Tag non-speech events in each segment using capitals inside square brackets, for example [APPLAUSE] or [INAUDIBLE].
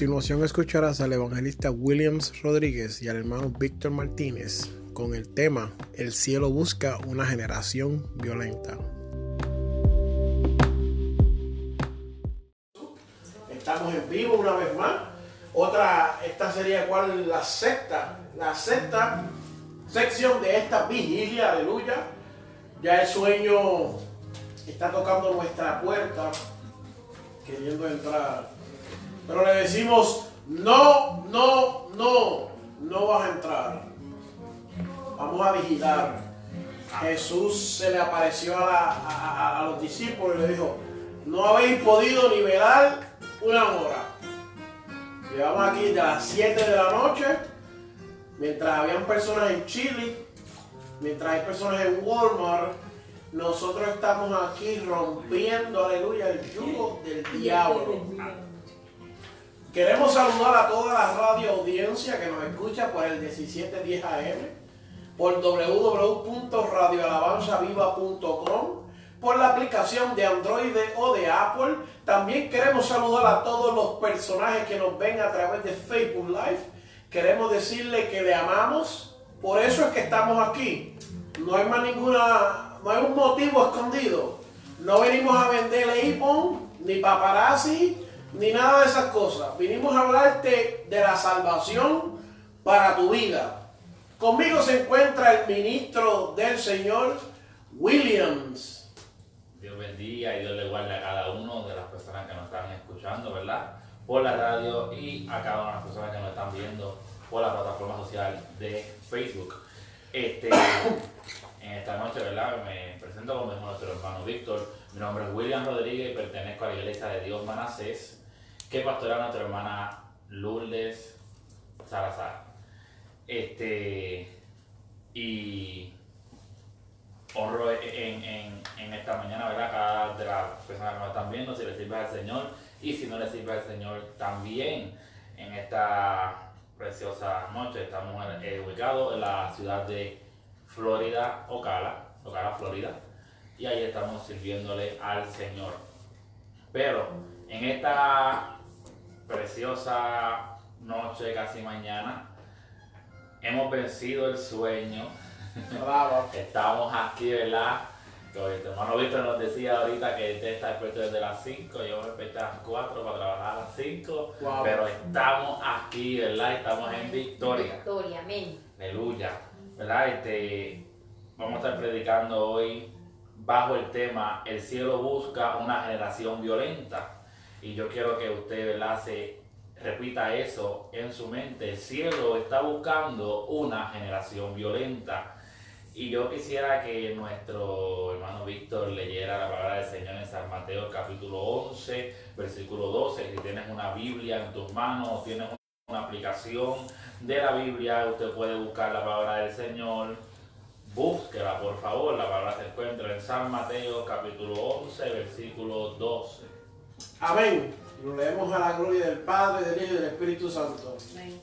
Continuación escucharás al evangelista Williams Rodríguez y al hermano Víctor Martínez con el tema El cielo busca una generación violenta. Estamos en vivo una vez más. Otra, esta sería cuál la sexta, la sexta sección de esta vigilia, aleluya. Ya el sueño está tocando nuestra puerta, queriendo entrar. Pero le decimos, no, no, no, no vas a entrar. Vamos a vigilar. Jesús se le apareció a, a- a los discípulos y le dijo, no habéis podido ni velar una hora. Llevamos aquí de las 7 de la noche, mientras habían personas en Chile, mientras hay personas en Walmart, nosotros estamos aquí rompiendo, aleluya, el yugo del diablo. Queremos saludar a toda la radio audiencia que nos escucha por el 1710 AM, por www.radioalabanzaviva.com, por la aplicación de Android o de Apple. También queremos saludar a todos los personajes que nos ven a través de Facebook Live. Queremos decirle que le amamos, por eso es que estamos aquí. No hay más ninguna, no hay un motivo escondido. No venimos a venderle iPhone, ni paparazzi, ni nada de esas cosas. Vinimos a hablarte de la salvación para tu vida. Conmigo se encuentra el ministro del Señor, Williams. Dios bendiga y Dios le guarde a cada uno de las personas que nos están escuchando, ¿verdad? Por la radio y a cada una de las personas que nos están viendo por la plataforma social de Facebook. Este, [COUGHS] en esta noche, ¿verdad? Me presento como nuestro hermano Víctor. Mi nombre es William Rodríguez y pertenezco a la Iglesia de Dios Manasés, que pastorea a nuestra hermana Lourdes Salazar. Este, y honro en, en, esta mañana, ¿verdad? Cada de las personas que nos están viendo, si le sirve al Señor y si no le sirve al Señor también en esta preciosa noche. Estamos ubicados en la ciudad de Florida, Ocala, Ocala, Florida, y ahí estamos sirviéndole al Señor. Pero en esta preciosa noche, casi mañana, hemos vencido el sueño. Alaba. [LAUGHS] Estamos aquí, ¿verdad? Que el hermano Víctor nos decía ahorita que él está despierto desde las 5, yo me desperté a las 4 para trabajar a las 5, Wow. pero estamos aquí, ¿verdad? Estamos en victoria. Victoria, amén. Aleluya. ¿Verdad? Este, vamos a estar predicando hoy bajo el tema El cielo busca una generación violenta. Y yo quiero que usted, ¿verdad? Se repita eso en su mente. El cielo está buscando una generación violenta. Y yo quisiera que nuestro hermano Víctor leyera la palabra del Señor en San Mateo capítulo 11, versículo 12. Si tienes una Biblia en tus manos tienes una aplicación de la Biblia, usted puede buscar la palabra del Señor. Búsquela, por favor. La palabra se encuentra en San Mateo capítulo 11, versículo 12. Amén. Lo leemos a la gloria del Padre, del Hijo y del Espíritu Santo. Amén.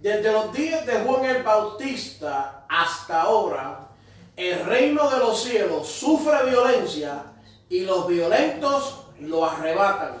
Desde los días de Juan el Bautista hasta ahora, el reino de los cielos sufre violencia y los violentos lo arrebatan.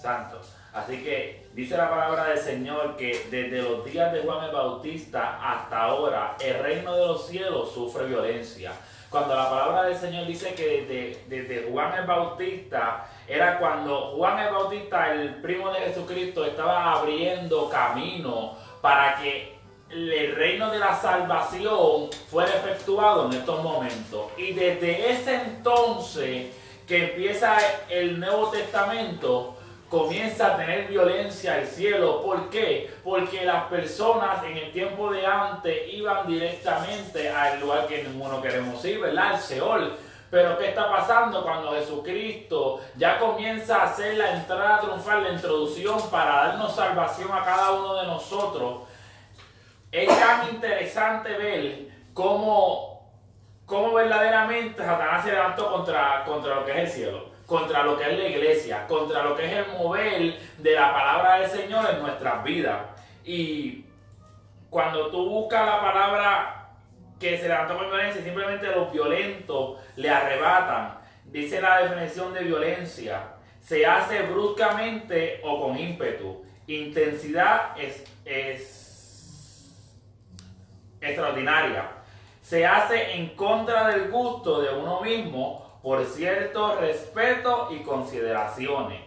Santo. Así que dice la palabra del Señor que desde los días de Juan el Bautista hasta ahora el reino de los cielos sufre violencia. Cuando la palabra del Señor dice que desde, Juan el Bautista era cuando Juan el Bautista, el primo de Jesucristo, estaba abriendo camino para que el reino de la salvación fuera efectuado en estos momentos. Y desde ese entonces que empieza el Nuevo Testamento, comienza a tener violencia el cielo. ¿Por qué? Porque las personas en el tiempo de antes iban directamente al lugar que ninguno queremos ir, ¿verdad? Al Seol. Pero ¿qué está pasando cuando Jesucristo ya comienza a hacer la entrada triunfal, la introducción para darnos salvación a cada uno de nosotros? es tan interesante ver cómo, cómo verdaderamente Satanás se levantó contra, contra lo que es el cielo, contra lo que es la iglesia, contra lo que es el mover de la palabra del Señor en nuestras vidas. Y cuando tú buscas la palabra que se levantó con violencia, simplemente los violentos le arrebatan. Dice la definición de violencia, se hace bruscamente o con ímpetu. Intensidad es, es extraordinaria. Se hace en contra del gusto de uno mismo por cierto respeto y consideraciones.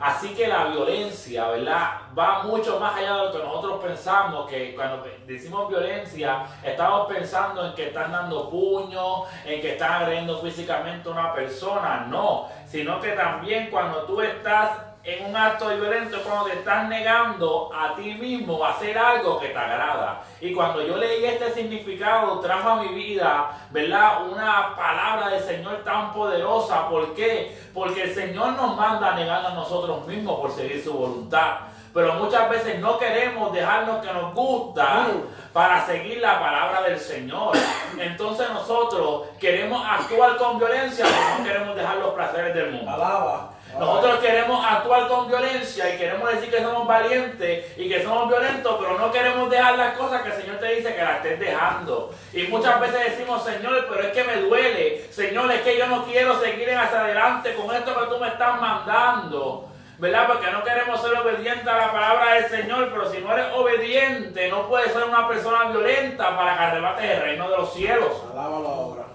Así que la violencia, ¿verdad? Va mucho más allá de lo que nosotros pensamos, que cuando decimos violencia, estamos pensando en que están dando puños, en que están agrediendo físicamente a una persona, no, sino que también cuando tú estás en un acto violento cuando te estás negando a ti mismo a hacer algo que te agrada. Y cuando yo leí este significado, trajo a mi vida, ¿verdad? Una palabra del Señor tan poderosa. ¿Por qué? Porque el Señor nos manda a negar a nosotros mismos por seguir su voluntad. Pero muchas veces no queremos dejarnos que nos gusta mm. para seguir la palabra del Señor. Entonces nosotros queremos actuar con violencia, pero no queremos dejar los placeres del mundo. Alaba. Nosotros queremos actuar con violencia y queremos decir que somos valientes y que somos violentos, pero no queremos dejar las cosas que el Señor te dice que las estés dejando. Y muchas veces decimos, Señor, pero es que me duele. Señor, es que yo no quiero seguir hacia adelante con esto que tú me estás mandando. ¿verdad? Porque no queremos ser obedientes a la palabra del Señor, pero si no eres obediente, no puedes ser una persona violenta para que arrebates el reino de los cielos. Alábalo ahora.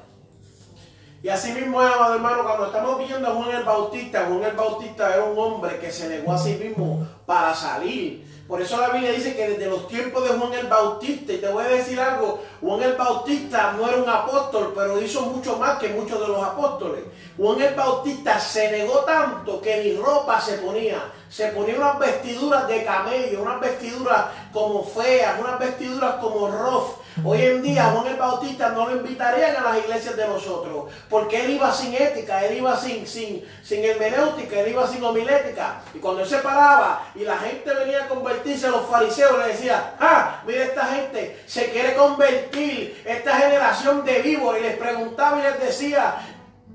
Y así mismo, hermano, cuando estamos viendo a Juan el Bautista, Juan el Bautista era un hombre que se negó a sí mismo para salir. Por eso la Biblia dice que desde los tiempos de Juan el Bautista, y te voy a decir algo, Juan el Bautista no era un apóstol, pero hizo mucho más que muchos de los apóstoles. Juan el Bautista se negó tanto que ni ropa se ponía. Se ponía unas vestiduras de camello, unas vestiduras como feas, unas vestiduras como rough Hoy en día Juan el Bautista no lo invitarían a las iglesias de nosotros, porque él iba sin ética, él iba sin, sin, sin hermenéutica, él iba sin homilética. Y cuando él se paraba y la gente venía a convertirse, los fariseos le decía, ah, mira esta gente se quiere convertir, esta generación de vivos, y les preguntaba y les decía,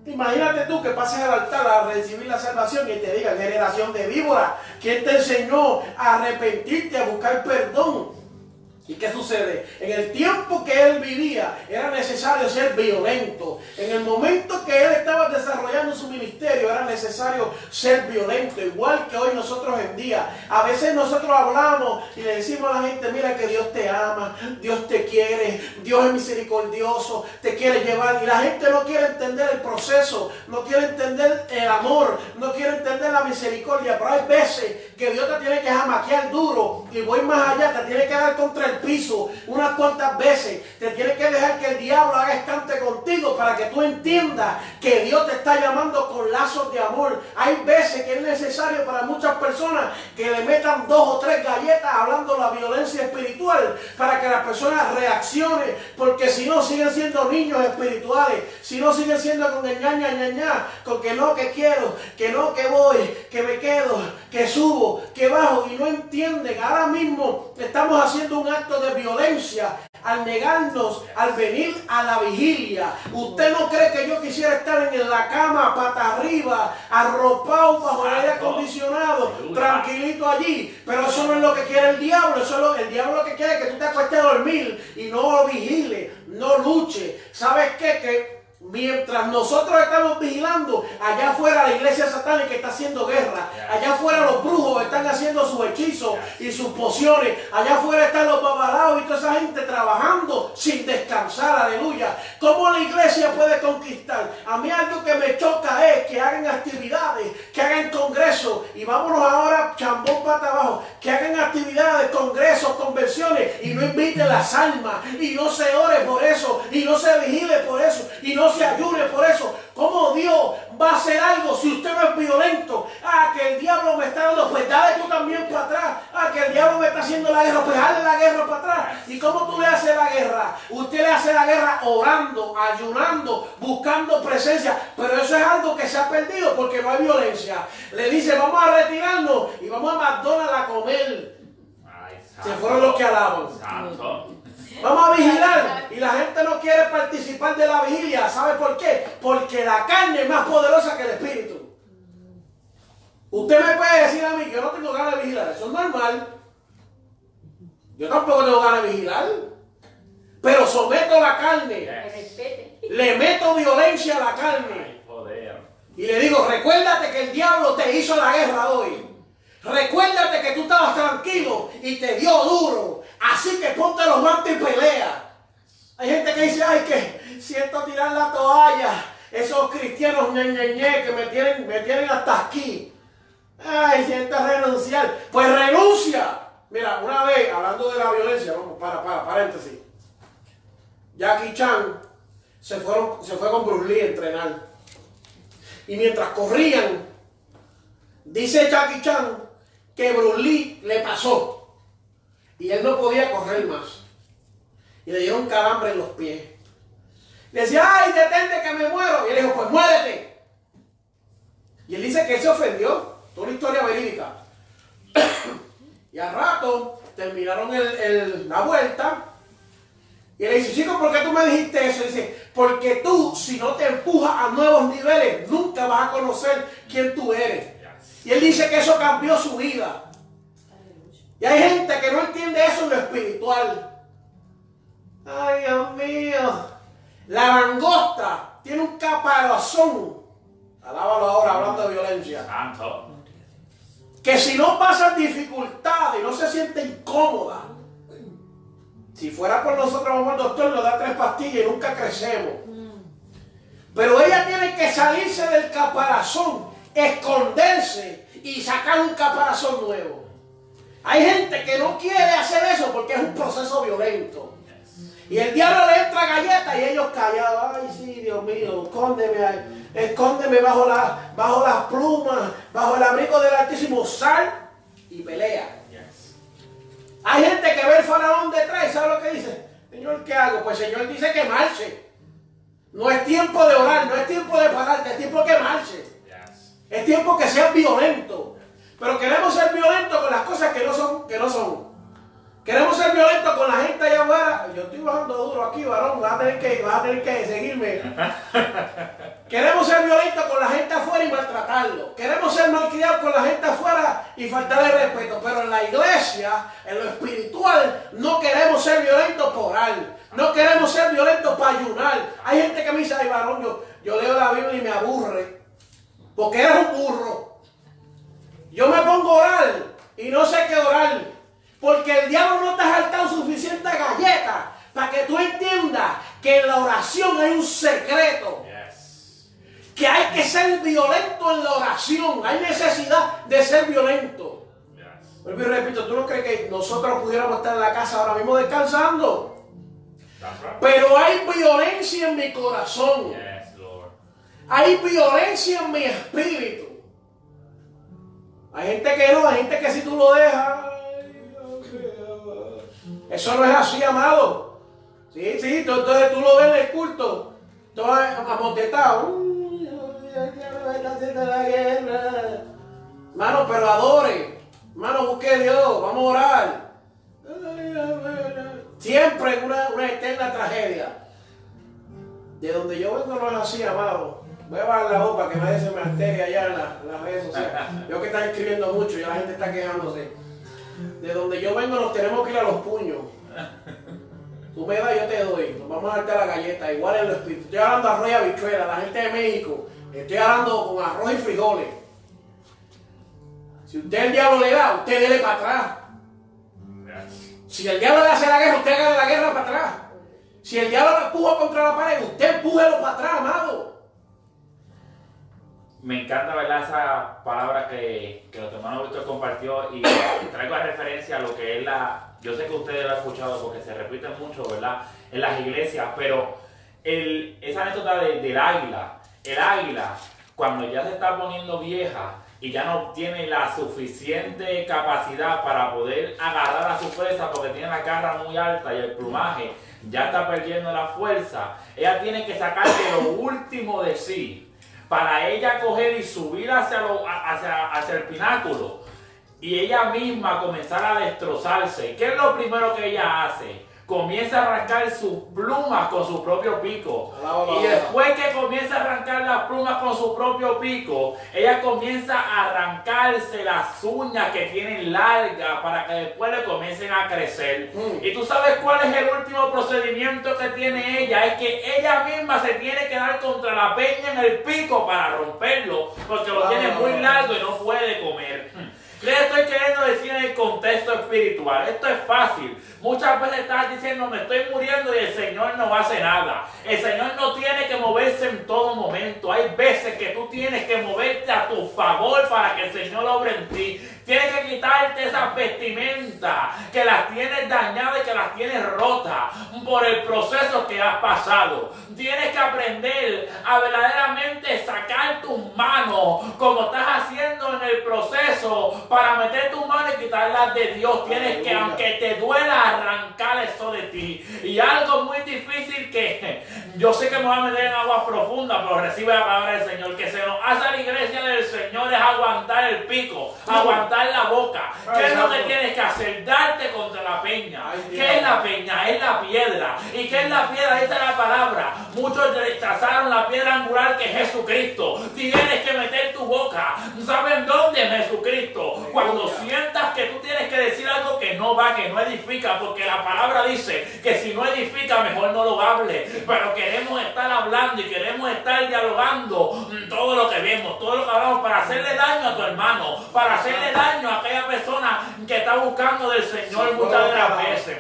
Imagínate tú que pases al altar a recibir la salvación y te digan, generación de víbora, ¿quién te enseñó a arrepentirte, a buscar perdón? ¿Y qué sucede? En el tiempo que él vivía era necesario ser violento. En el momento que él estaba desarrollando su ministerio era necesario ser violento. Igual que hoy nosotros en día. A veces nosotros hablamos y le decimos a la gente, mira que Dios te ama, Dios te quiere, Dios es misericordioso, te quiere llevar. Y la gente no quiere entender el proceso, no quiere entender el amor, no quiere entender la misericordia. Pero hay veces que Dios te tiene que jamaquear duro y voy más allá, te tiene que dar contra el piso unas cuantas veces. Te tiene que dejar que el diablo haga estante contigo para que tú entiendas que Dios te está llamando con lazos de amor. Hay veces que es necesario para muchas personas que le metan dos o tres galletas hablando de la violencia espiritual para que las personas reaccionen, porque si no siguen siendo niños espirituales, si no siguen siendo con engaña, ñaña, con que no, que quiero, que no, que voy, que me quedo, que subo, que bajo y no entienden. Ahora mismo estamos haciendo un acto de violencia al negarnos, al venir a la vigilia. Usted no cree que yo quisiera estar en la cama, pata arriba, arropado bajo el aire acondicionado, tranquilito allí. Pero eso no es lo que quiere el diablo. Eso el diablo lo que quiere es que tú te acuestes a dormir y no vigile, no luche. ¿Sabes qué? Que Mientras nosotros estamos vigilando, allá afuera la iglesia satánica está haciendo guerra. Allá afuera los brujos están haciendo sus hechizos y sus pociones. Allá afuera están los babalaos y toda esa gente trabajando sin descansar. Aleluya. ¿Cómo la iglesia puede conquistar? A mí algo que me choca es que hagan actividades, que hagan congresos. Y vámonos ahora chambón para abajo. Que hagan actividades, congresos, conversiones y no inviten las almas. Y no se ore por eso. Y no se vigile por eso. Y no se ayune por eso. ¿Cómo Dios va a hacer algo si usted no es violento? Ah, que el diablo me está dando, pues dale tú también para atrás. Ah, que el diablo me está haciendo la guerra, pues dale la guerra para atrás. ¿Y cómo tú le haces la guerra? Usted le hace la guerra orando, ayunando, buscando presencia. Pero eso es algo que se ha perdido porque no hay violencia. Le dice, vamos a retirarnos y vamos a McDonald's a comer. Se fueron los que alaban. Vamos a vigilar y la gente no quiere participar de la vigilia. ¿Sabe por qué? Porque la carne es más poderosa que el espíritu. Usted me puede decir a mí que yo no tengo ganas de vigilar. Eso es normal. Yo tampoco tengo ganas de vigilar. Pero someto la carne. Yes. Le meto violencia a la carne. Y le digo, recuérdate que el diablo te hizo la guerra hoy. Recuérdate que tú estabas tranquilo y te dio duro. Así que ponte los guantes y pelea. Hay gente que dice, ay, que siento tirar la toalla. Esos cristianos ñe, que me tienen, me tienen hasta aquí. Ay, siento renunciar. Pues renuncia. Mira, una vez, hablando de la violencia, vamos, para, para, paréntesis. Jackie Chan se, fueron, se fue con Bruce Lee a entrenar. Y mientras corrían, dice Jackie Chan que Bruce Lee le pasó. Y él no podía correr más. Y le dieron calambre en los pies. Le decía, ay, detente que me muero. Y él dijo, pues muérete. Y él dice que él se ofendió. Toda una historia verídica. [COUGHS] y al rato terminaron el- la vuelta. Y le dice, chico, ¿por qué tú me dijiste eso? Dice, porque tú, si no te empujas a nuevos niveles, nunca vas a conocer quién tú eres. Y él dice que eso cambió su vida. Y hay gente que no entiende eso en lo espiritual. Ay, Dios mío. La langosta tiene un caparazón. Alábalo ahora hablando de violencia. Santo. Que si no pasan dificultades y no se siente incómoda. Si fuera por nosotros, vamos al doctor, nos da tres pastillas y nunca crecemos. Pero ella tiene que salirse del caparazón, esconderse y sacar un caparazón nuevo. Hay gente que no quiere hacer eso porque es un proceso violento. Y el diablo le entra galletas y ellos callados. Ay, sí, Dios mío, escóndeme ahí. Escóndeme bajo, la, bajo las plumas, bajo el abrigo del Altísimo. Sal y pelea. Yes. Hay gente que ve el faraón detrás y sabe lo que dice. Señor, ¿qué hago? Pues Señor dice que marche. No es tiempo de orar, no es tiempo de pararte, es tiempo que marche. Yes. Es tiempo que seas violento. Pero queremos ser violentos con las cosas que no son, que no son. Queremos ser violentos con la gente allá afuera. Yo estoy bajando duro aquí, varón. Vas a tener que, vas a tener que seguirme. [LAUGHS] Queremos ser violentos con la gente afuera y maltratarlo. Queremos ser malcriados con la gente afuera y faltarle respeto. Pero en la iglesia, en lo espiritual, no queremos ser violentos por algo. No queremos ser violentos para ayunar. Hay gente que me dice, ay varón, yo, yo leo la Biblia y me aburre. Porque eres un burro. Yo me pongo a orar y no sé qué orar. Porque el diablo no te ha saltado suficiente galleta para que tú entiendas que en la oración hay un secreto. Yes. Que hay que ser violento en la oración. Hay necesidad de ser violento. Yes. Vuelvo y repito, ¿tú no crees que nosotros pudiéramos estar en la casa ahora mismo descansando? Right. Pero hay violencia en mi corazón. Yes, Lord. Hay violencia en mi espíritu. Hay gente que no, hay gente que si tú lo dejas. Eso no es así, amado. Sí, sí, entonces tú lo ves en el culto. Todo guerra. Mano, pero adore. Mano, busque Dios. Vamos a orar. Siempre una, una eterna tragedia. De donde yo vengo no es así, amado. Voy a bajar la para que nadie se me altere allá en, la- en las redes sociales. Yo que están escribiendo mucho y la gente está quejándose. De donde yo vengo nos tenemos que ir a los puños. Tú me das, yo te doy. Nos vamos a darte la galleta. Igual en los espíritus. Estoy hablando de arroz y habichuela, la gente de México. Estoy hablando con arroz y frijoles. Si usted el diablo le da, usted dele para atrás. Si el diablo le hace la guerra, usted haga la guerra para atrás. Si el diablo lo empuja contra la pared, usted empújelo para atrás, amado. Me encanta, ¿verdad? Esa palabra que, que nuestro hermano Víctor compartió y, traigo a referencia a lo que es la... Yo sé que ustedes lo han escuchado porque se repite mucho, ¿verdad? En las iglesias, pero el, esa anécdota de- del águila, el águila, cuando ya se está poniendo vieja y ya no tiene la suficiente capacidad para poder agarrar a su presa porque tiene la garra muy alta y el plumaje ya está perdiendo la fuerza, ella tiene que sacar de lo último de sí para ella coger y subir hacia, lo- hacia, hacia el pináculo y ella misma comenzara a destrozarse, ¿qué es lo primero que ella hace? Comienza a arrancar sus plumas con su propio pico. Y después que comienza a arrancar las plumas con su propio pico, ella comienza a arrancarse las uñas que tienen largas para que después le comiencen a crecer. Mm. Y tú sabes cuál es el último procedimiento que tiene ella, es que ella misma se tiene que dar contra la peña en el pico para romperlo, porque lo tiene muy largo y no puede comer. Le estoy queriendo decir en el contexto espiritual. Esto es fácil. Muchas veces estás diciendo, me estoy muriendo y el Señor no hace nada. El Señor no tiene que moverse en todo momento. Hay veces que tú tienes que moverte a tu favor para que el Señor obre en ti. Tienes que quitarte esas vestimentas que las tienes dañadas y que las tienes rotas por el proceso que has pasado. Tienes que aprender a verdaderamente sacar tus manos como estás haciendo en el proceso para meter tus manos y quitarlas de Dios. Tienes que, aunque te duela, arrancar eso de ti. Y algo muy difícil que yo sé que me voy a meter en agua profunda, pero recibe la palabra del Señor. Que se nos hace a la iglesia del Señor es aguantar el pico, aguantar la boca. ¿Qué es lo que tienes que hacer? Darte contra la peña. ¿Qué es la peña? Es la piedra. ¿Y qué es la piedra? Esta es la palabra. Muchos rechazaron la piedra angular que es Jesucristo. Tienes que meter tu boca. ¿Saben dónde es Jesucristo? Cuando sientas que tú tienes que decir algo que no va, que no edifica, porque la palabra dice que si no edifica, mejor no lo hable. Pero queremos estar hablando y queremos estar dialogando todo lo que vemos, todo lo que hablamos para hacerle daño a tu hermano, para hacerle daño a aquella persona que está buscando del Señor muchas de las veces.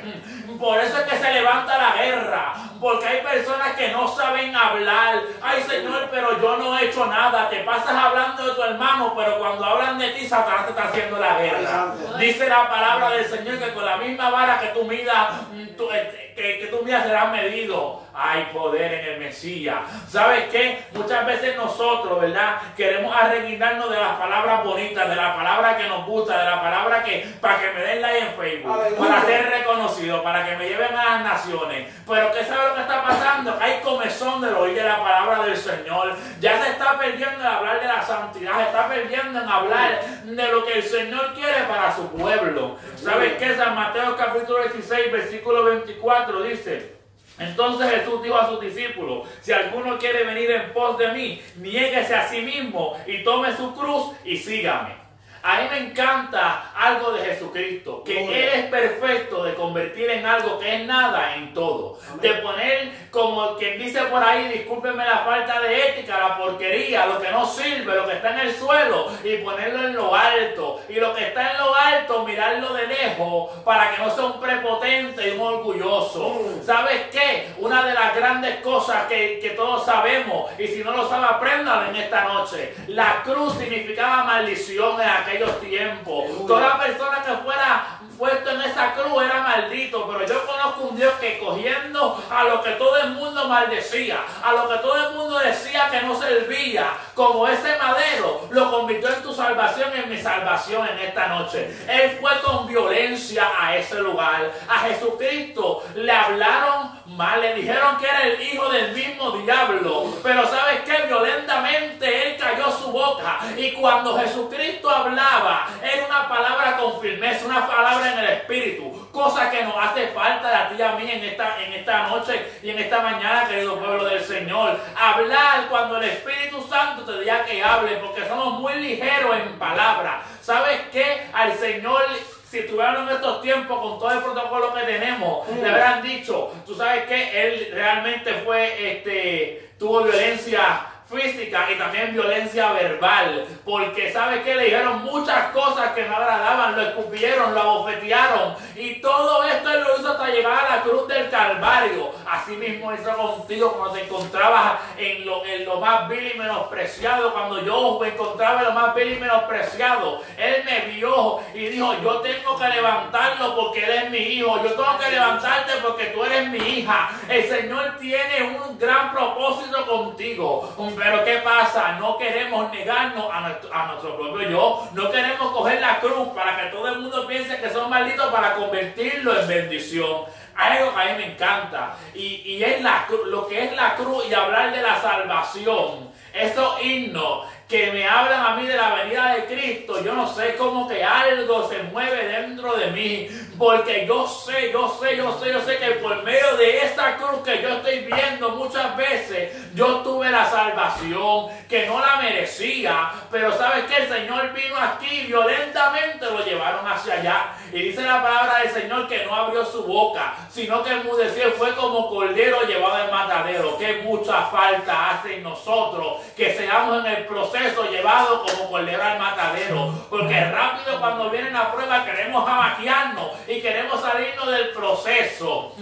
Por eso es que se levanta la guerra. Porque hay personas que no saben hablar. Ay Señor, pero yo no he hecho nada. Te pasas hablando de tu hermano, pero cuando hablan de ti, Satanás te está haciendo la guerra. Dice la palabra del Señor que con la misma vara que tú midas, mm, eh, que, que tú midas será medido hay poder en el Mesías. ¿Sabes qué? Muchas veces nosotros, ¿verdad? Queremos arreguindarnos de las palabras bonitas, de la palabra que nos gusta, de la palabra que, para que me den like en Facebook, para ser reconocido, para que me lleven a las naciones. Pero ¿qué sabe lo que está pasando? Hay comezón del oír de la palabra del Señor. Ya se está perdiendo en hablar de la santidad, se está perdiendo en hablar de lo que el Señor quiere para su pueblo. ¿Sabes qué? San Mateo capítulo 16, versículo 24 dice. Entonces Jesús dijo a sus discípulos, si alguno quiere venir en pos de mí, niéguese a sí mismo y tome su cruz y sígame. A mí me encanta algo de Jesucristo, que Él es perfecto de convertir en algo que es nada en todo. De poner, como quien dice por ahí, discúlpenme la falta de ética, la porquería, lo que no sirve, lo que está en el suelo, y ponerlo en lo alto. Y lo que está en lo alto, mirarlo de lejos, para que no sea un prepotente y un orgulloso. Mm. ¿Sabes qué? Una de las grandes cosas que, que todos sabemos, y si no lo sabe, apréndalo en esta noche. La cruz significaba maldición en aquel aquellos tiempos. Toda persona que fuera puesto en esa cruz era maldito, pero yo conozco un Dios que cogiendo a lo que todo el mundo maldecía, a lo que todo el mundo decía que no servía, como ese madero, lo convirtió en tu salvación, en mi salvación en esta noche. Él fue con violencia a ese lugar. A Jesucristo le hablaron mal, le dijeron que era el hijo del mismo diablo, pero sabes que violentamente él cayó su boca y cuando Jesucristo hablaba era una palabra con firmeza, una palabra en el Espíritu, cosa que nos hace falta a ti y a mí en esta, en esta noche y en esta mañana, querido pueblo del Señor. Hablar cuando el Espíritu Santo te diga que hable, porque somos muy ligeros en palabras. ¿Sabes qué? Al Señor si estuvieran en estos tiempos con todo el protocolo que tenemos, le habrán dicho, tú sabes que él realmente fue, este, tuvo violencia física y también violencia verbal. Porque sabe que le dijeron muchas cosas que no agradaban, lo escupieron, lo abofetearon. Y todo esto él lo hizo hasta llegar a la cruz del Calvario. Así mismo hizo contigo cuando te encontrabas en lo, en lo más vil y menospreciado. Cuando yo me encontraba en lo más vil y menospreciado, él me vio y dijo, yo tengo que levantarlo porque él es mi hijo. Yo tengo que levantarte porque tú eres mi hija. El Señor tiene un gran propósito contigo. Pero ¿qué pasa? No queremos negarnos a nuestro, propio yo. No queremos coger la cruz para que todo el mundo piense que son malditos para convertirlo en bendición. Algo que a mí me encanta. Y, es la, lo que es la cruz y hablar de la salvación. Esos himnos que me hablan a mí de la venida de Cristo, yo no sé cómo que algo se mueve dentro de mí, porque yo sé, yo sé, yo sé, yo sé que por medio de esta cruz que yo estoy viendo muchas veces, yo tuve la salvación, que no la merecía, pero sabes que el Señor vino aquí violentamente, lo llevaron hacia allá. Y dice la palabra del Señor que no abrió su boca, sino que enmudeció fue como cordero llevado al matadero. Que mucha falta hace en nosotros que seamos en el proceso llevado como cordero al matadero. Porque rápido cuando viene la prueba queremos amaquearnos y queremos salirnos del proceso.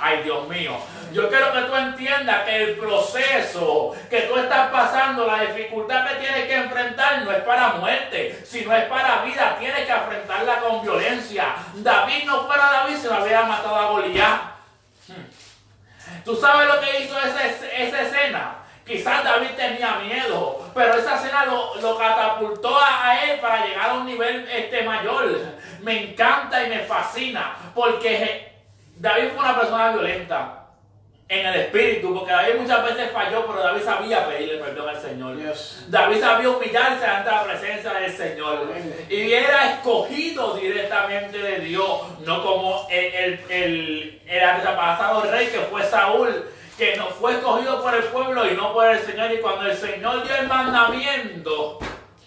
Ay, Dios mío. Yo quiero que tú entiendas que el proceso que tú estás pasando, la dificultad que tienes que enfrentar no es para muerte, sino es para vida. Tienes que enfrentarla con violencia. David no fuera David, se lo había matado a Goliat. ¿Tú sabes lo que hizo esa escena? Quizás David tenía miedo, pero esa escena lo, catapultó a, él para llegar a un nivel este, mayor. Me encanta y me fascina, porque David fue una persona violenta en el espíritu, porque David muchas veces falló, pero David sabía pedirle perdón al Señor. David sabía humillarse ante la presencia del Señor. Y era escogido directamente de Dios, no como el, el, el, pasado rey que fue Saúl, que no fue escogido por el pueblo y no por el Señor. Y cuando el Señor dio el mandamiento,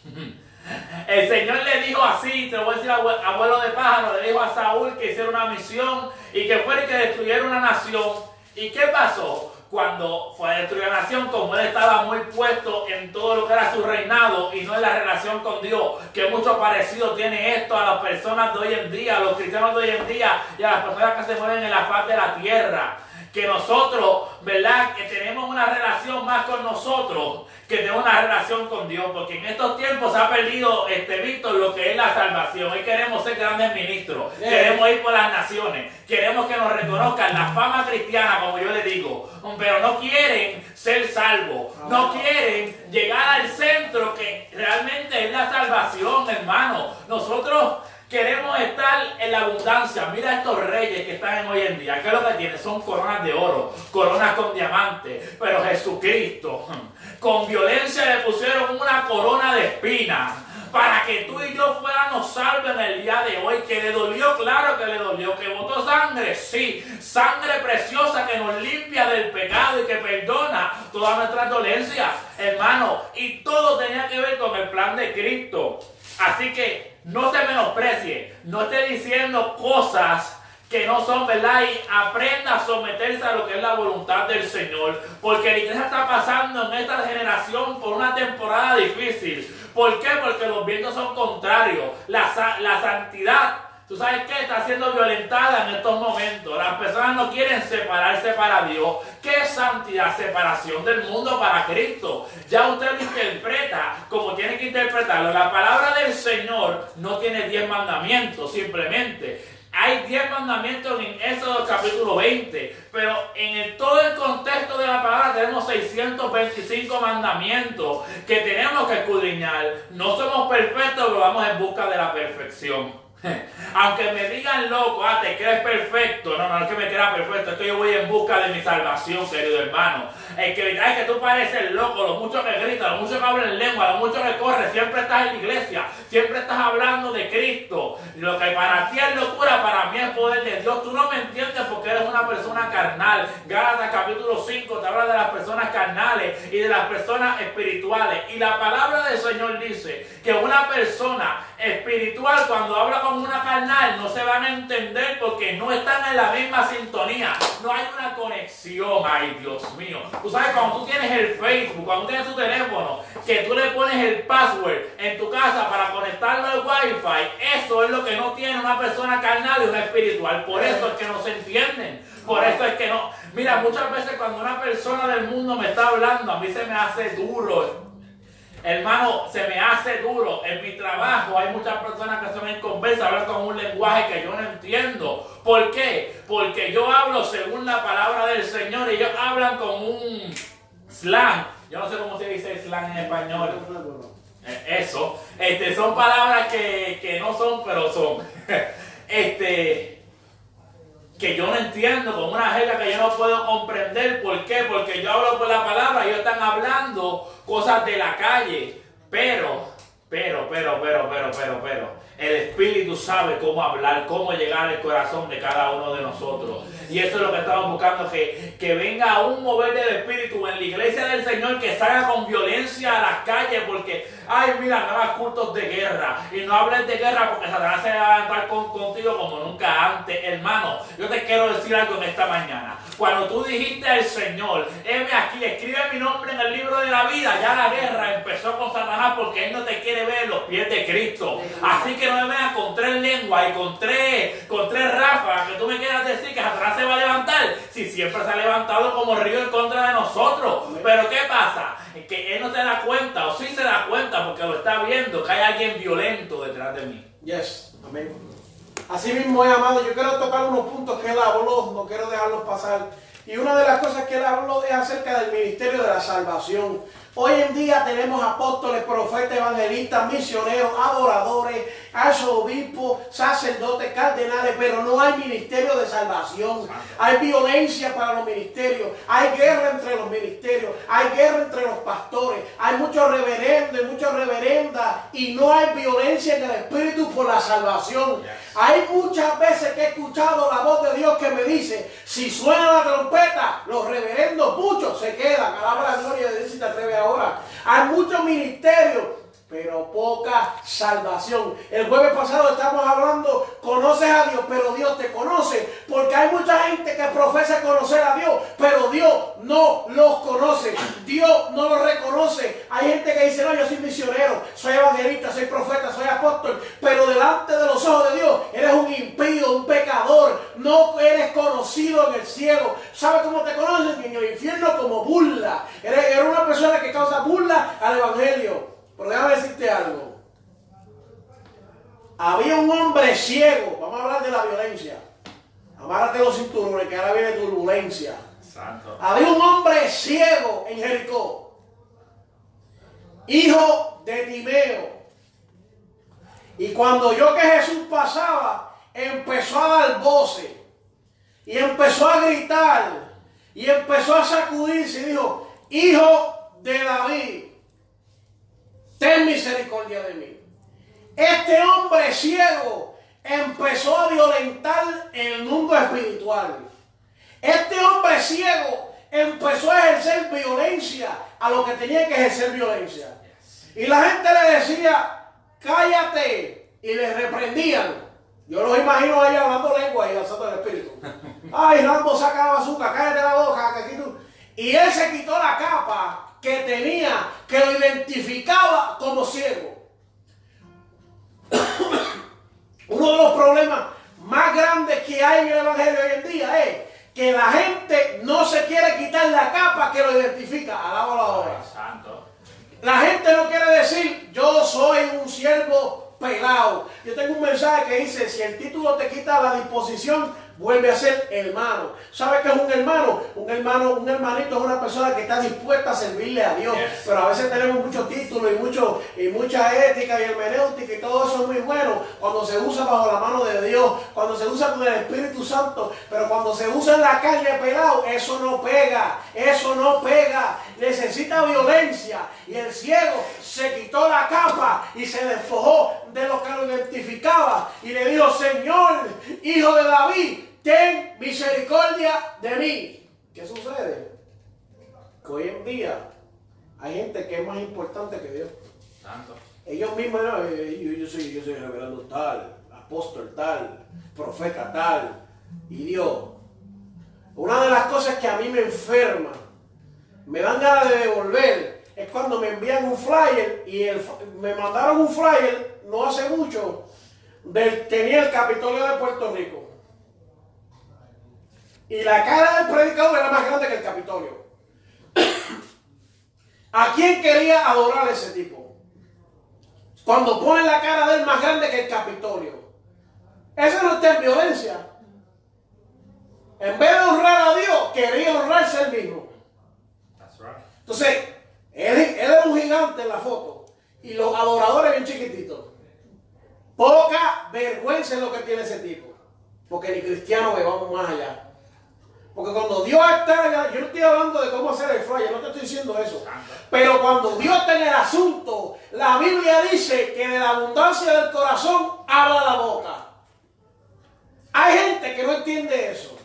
[LAUGHS] el Señor le dijo así, te voy a decir abuelo de pájaro, le dijo a Saúl que hiciera una misión y que fuera que destruyera una nación. ¿Y qué pasó? Cuando fue a destruir la nación, como él estaba muy puesto en todo lo que era su reinado y no en la relación con Dios, que mucho parecido tiene esto a las personas de hoy en día, a los cristianos de hoy en día y a las personas que se mueven en la faz de la tierra que nosotros, ¿verdad? Que tenemos una relación más con nosotros que tenemos una relación con Dios, porque en estos tiempos se ha perdido, este Víctor, lo que es la salvación. Hoy queremos ser grandes ministros, queremos ir por las naciones, queremos que nos reconozcan la fama cristiana, como yo le digo, pero no quieren ser salvos, no quieren llegar al centro que realmente es la salvación, hermano. Nosotros Queremos estar en la abundancia. Mira estos reyes que están hoy en día. ¿Qué es lo que tienen? Son coronas de oro, coronas con diamantes. Pero Jesucristo, [LAUGHS] con violencia le pusieron una corona de espinas para que tú y yo fuéramos salvos en el día de hoy. Que le dolió, claro que le dolió. Que votó sangre, sí. Sangre preciosa que nos limpia del pecado y que perdona todas nuestras dolencias, hermano. Y todo tenía que ver con el plan de Cristo. Así que no se menosprecie, no esté diciendo cosas que no son verdad y aprenda a someterse a lo que es la voluntad del Señor. Porque la iglesia está pasando en esta generación por una temporada difícil. ¿Por qué? Porque los vientos son contrarios. La, la santidad ¿Tú sabes qué? Está siendo violentada en estos momentos. Las personas no quieren separarse para Dios. ¿Qué santidad? Separación del mundo para Cristo. Ya usted lo interpreta como tiene que interpretarlo. La palabra del Señor no tiene diez mandamientos, simplemente. Hay diez mandamientos en Éxodo capítulo 20, pero en todo el contexto de la palabra tenemos 625 mandamientos que tenemos que escudriñar. No somos perfectos, pero vamos en busca de la perfección. [LAUGHS] Aunque me digan loco, ah, te crees perfecto. No, no, es que me crea perfecto, es que yo voy en busca de mi salvación, querido hermano. El que es que tú pareces loco, lo mucho que gritas, lo mucho que hablas en lengua, lo mucho que corres, siempre estás en la iglesia, siempre estás hablando de Cristo. Lo que para ti es locura, para mí es poder de Dios. Tú no me entiendes porque eres una persona carnal. Gálatas capítulo 5 te habla de las personas carnales y de las personas espirituales. Y la palabra del Señor dice que una persona espiritual cuando habla con una carnal no se van a entender porque no están en la misma sintonía. No hay una conexión. Ay, Dios mío. Tú sabes, cuando tú tienes el Facebook, cuando tú tienes tu teléfono, que tú le pones el password en tu casa para conectarlo al Wi-Fi, eso es lo que no tiene una persona carnal y una espiritual. Por eso es que no se entienden. Por eso es que no. Mira, muchas veces cuando una persona del mundo me está hablando, a mí se me hace duro Hermano, se me hace duro. En mi trabajo hay muchas personas que son en conversa, hablan con un lenguaje que yo no entiendo. ¿Por qué? Porque yo hablo según la palabra del Señor y ellos hablan con un slang. Yo no sé cómo se dice slang en español. Eh, eso. Este, son palabras que, que no son, pero son. [LAUGHS] Este, que yo no entiendo, con una jerga que yo no puedo comprender. ¿Por qué? Porque yo hablo por la palabra, ellos están hablando cosas de la calle. Pero, pero, pero, pero, pero, pero, pero. El Espíritu sabe cómo hablar, cómo llegar al corazón de cada uno de nosotros. Y eso es lo que estamos buscando, que, que venga un mover del Espíritu en la iglesia del Señor que salga con violencia a las calles, porque, ay, mira, no hagas cultos de guerra. Y no hables de guerra porque Satanás se va a levantar con, contigo como nunca antes. Hermano, yo te quiero decir algo en esta mañana. Cuando tú dijiste al Señor, heme aquí, escribe mi nombre en el libro de la vida, ya la guerra empezó con Satanás porque Él no te quiere ver en los pies de Cristo. Así que no me veas con tres lenguas y con tres, con tres ráfagas que tú me quieras decir que Satanás se va a levantar si siempre se ha levantado como río en contra de nosotros. Pero ¿qué pasa? Que Él no se da cuenta, o sí se da cuenta porque lo está viendo, que hay alguien violento detrás de mí. Yes, amén. Así mismo, amado, yo quiero tocar unos puntos que él habló, no quiero dejarlos pasar. Y una de las cosas que él habló es acerca del ministerio de la salvación. Hoy en día tenemos apóstoles, profetas, evangelistas, misioneros, adoradores, arzobispos, sacerdotes, cardenales, pero no hay ministerio de salvación. Hay violencia para los ministerios, hay guerra entre los ministerios, hay guerra entre los pastores, hay muchos reverendos y muchas reverendas y no hay violencia en el espíritu por la salvación. Hay muchas veces que he escuchado la voz de Dios que me dice, si suena la trompeta, los reverendos muchos se quedan. Alaba la gloria de Dios si te atreves Hay muchos ministerios pero poca salvación. El jueves pasado estamos hablando, conoces a Dios, pero Dios te conoce, porque hay mucha gente que profesa conocer a Dios, pero Dios no los conoce, Dios no los reconoce. Hay gente que dice, no, yo soy misionero, soy evangelista, soy profeta, soy apóstol, pero delante de los ojos de Dios eres un impío, un pecador, no eres conocido en el cielo. ¿Sabes cómo te conocen? En el infierno como burla. Eres, eres una persona que causa burla al evangelio. Pero déjame decirte algo. Había un hombre ciego. Vamos a hablar de la violencia. Amárrate los cinturones que ahora viene turbulencia. Santo. Había un hombre ciego en Jericó. Hijo de Timeo. Y cuando oyó que Jesús pasaba, empezó a dar voces. Y empezó a gritar. Y empezó a sacudirse y dijo, Hijo de David ten misericordia de mí. Este hombre ciego empezó a violentar el mundo espiritual. Este hombre ciego empezó a ejercer violencia a lo que tenía que ejercer violencia. Y la gente le decía, cállate, y le reprendían. Yo los imagino ahí hablando lengua y lanzando el espíritu. [LAUGHS] Ay, Rambo, saca la bazooka, cállate la boca, que aquí tú. Y él se quitó la capa que tenía, que lo identificaba como ciego. [COUGHS] Uno de los problemas más grandes que hay en el Evangelio hoy en día es que la gente no se quiere quitar la capa que lo identifica. Alaba la hora. Santo. La gente no quiere decir, yo soy un siervo pelado. Yo tengo un mensaje que dice, si el título te quita la disposición, vuelve a ser hermano. ¿Sabe qué es un hermano? Un hermano, un hermanito es una persona que está dispuesta a servirle a Dios. Yes. Pero a veces tenemos muchos títulos y mucho y mucha ética y hermenéutica y todo eso es muy bueno cuando se usa bajo la mano de Dios, cuando se usa con el Espíritu Santo, pero cuando se usa en la carne pelado, eso no pega, eso no pega. Necesita violencia y el ciego se quitó la capa y se despojó de lo que lo identificaba y le dijo, Señor, hijo de David, ten misericordia de mí. ¿Qué sucede? Que hoy en día hay gente que es más importante que Dios. Santo. Ellos mismos, no, Eh, yo, yo soy, yo soy revelando tal, apóstol tal, profeta tal, y Dios. Una de las cosas que a mí me enferma, me dan ganas de devolver, es cuando me envían un flyer y el, me mandaron un flyer no hace mucho, del, tenía el Capitolio de Puerto Rico. Y la cara del predicador era más grande que el Capitolio. [COUGHS] ¿A quién quería adorar ese tipo? Cuando pone la cara de él más grande que el Capitolio. Eso no está en violencia. En vez de honrar a Dios, quería honrarse él mismo. Entonces, él, él es un gigante en la foto. Y los adoradores bien chiquititos. Poca vergüenza es lo que tiene ese tipo. Porque ni cristiano que vamos más allá. Porque cuando Dios está, yo no estoy hablando de cómo hacer el flyer, no te estoy diciendo eso. Pero cuando Dios está en el asunto, la Biblia dice que de la abundancia del corazón habla la boca. Hay gente que no entiende eso.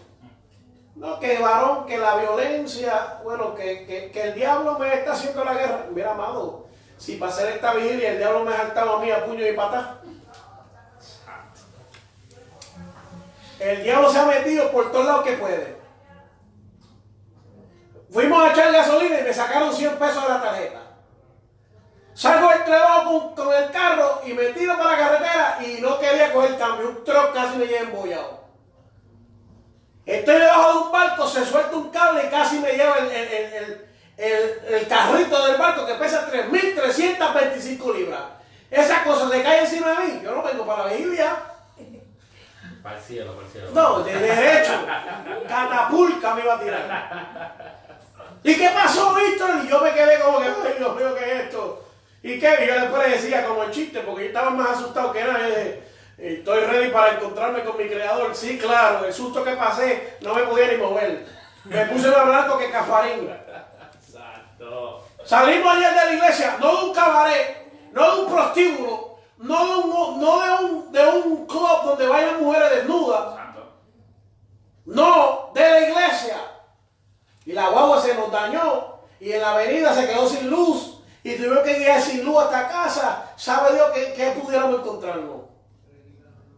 No, que varón, que la violencia, bueno, que, que, que el diablo me está haciendo la guerra. Mira, amado, si para hacer esta vigilia el diablo me ha saltado a mí a puño y patá. El diablo se ha metido por todos lados que puede. Fuimos a echar gasolina y me sacaron 100 pesos de la tarjeta. Salgo del trabajo con, el carro y me tiro para la carretera y no quería coger cambio. Un truck casi me lleva embollado. Estoy debajo de un barco, se suelta un cable y casi me lleva el, carrito del barco que pesa 3.325 libras. Esa cosa se cae encima de mí. Yo no vengo para la vigilia. Para el cielo, para el cielo. No, de derecho. Catapulca me iba a tirar. ¿Y qué pasó, Víctor? Y yo me quedé como que, ay, Dios mío, ¿qué es esto? ¿Y qué? Y yo después le decía como el chiste, porque yo estaba más asustado que nada. Estoy ready para encontrarme con mi creador. Sí, claro, el susto que pasé no me podía ni mover. Me puse más blanco que cafarín. Exacto. Salimos ayer de la iglesia, no de un cabaret, no de un prostíbulo, no de un, no de un, de un club donde vayan mujeres desnudas. No, de la iglesia. Y la guagua se nos dañó y en la avenida se quedó sin luz y tuvimos que ir sin luz hasta casa. ¿Sabe Dios qué, qué pudiéramos encontrarnos?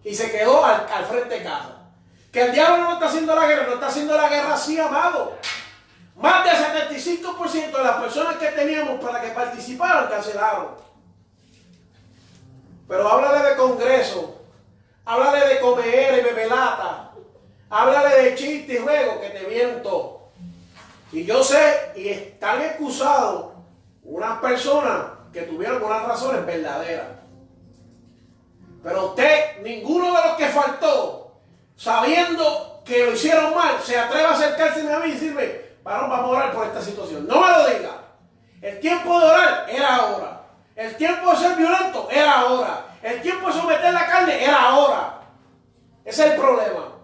Y se quedó al, frente de casa. Que el diablo no está haciendo la guerra, no está haciendo la guerra así, amado. Más del 75% de las personas que teníamos para que participaran cancelaron. Pero háblale de congreso, háblale de comer y bebelata, háblale de chiste y juego que te vieron todo. Y yo sé, y están excusados unas personas que tuvieron unas razones verdaderas. Pero usted, ninguno de los que faltó, sabiendo que lo hicieron mal, se atreve a acercarse a mí y decirme, vamos a orar por esta situación. No me lo diga. El tiempo de orar era ahora. El tiempo de ser violento era ahora. El tiempo de someter la carne era ahora. Ese es el problema.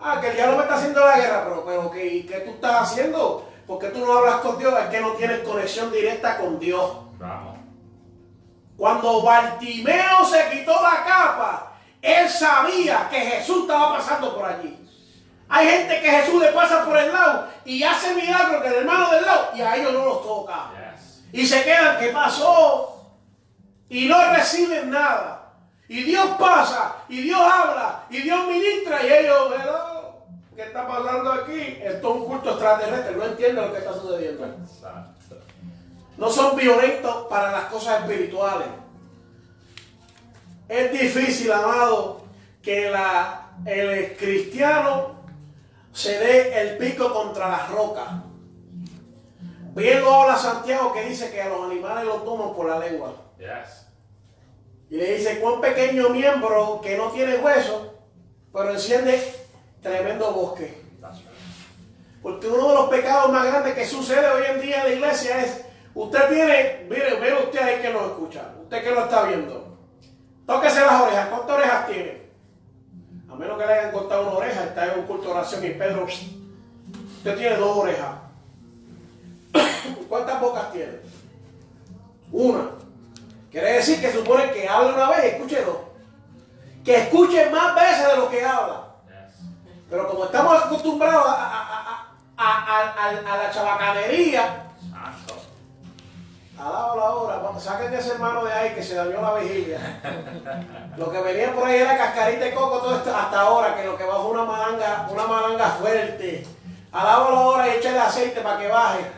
Ah, que el diablo me está haciendo la guerra, pero, pero ¿qué, ¿qué tú estás haciendo? ¿Por qué tú no hablas con Dios? Es que no tienes conexión directa con Dios. Vamos. Cuando Bartimeo se quitó la capa, él sabía que Jesús estaba pasando por allí. Hay gente que Jesús le pasa por el lado y hace milagros que el hermano del lado y a ellos no los toca. Y se quedan, ¿qué pasó? Y no reciben nada. Y Dios pasa, y Dios habla, y Dios ministra, y ellos, ¿qué está pasando aquí? Esto es un culto extraterrestre, no entienden lo que está sucediendo. No son violentos para las cosas espirituales. Es difícil, amado, que la, el cristiano se dé el pico contra las rocas. Bien lo habla Santiago que dice que a los animales los toman por la lengua. Y le dice, cuán pequeño miembro que no tiene hueso, pero enciende tremendo bosque. Porque uno de los pecados más grandes que sucede hoy en día en la iglesia es, usted tiene, mire, mire usted ahí que lo escucha, usted que lo está viendo, tóquese las orejas, ¿cuántas orejas tiene? A menos que le hayan cortado una oreja, está en un culto de oración y Pedro, usted tiene dos orejas. [COUGHS] ¿Cuántas bocas tiene? Una. Quiere decir que supone que habla una vez y escuche dos. Que escuche más veces de lo que habla. Pero como estamos acostumbrados a, la chabacanería, dado la hora, saquen ese hermano de ahí que se dañó la vigilia. Lo que venía por ahí era cascarita de coco todo esto hasta ahora, que lo que bajó una malanga, una malanga fuerte. Alaba la hora y échale aceite para que baje.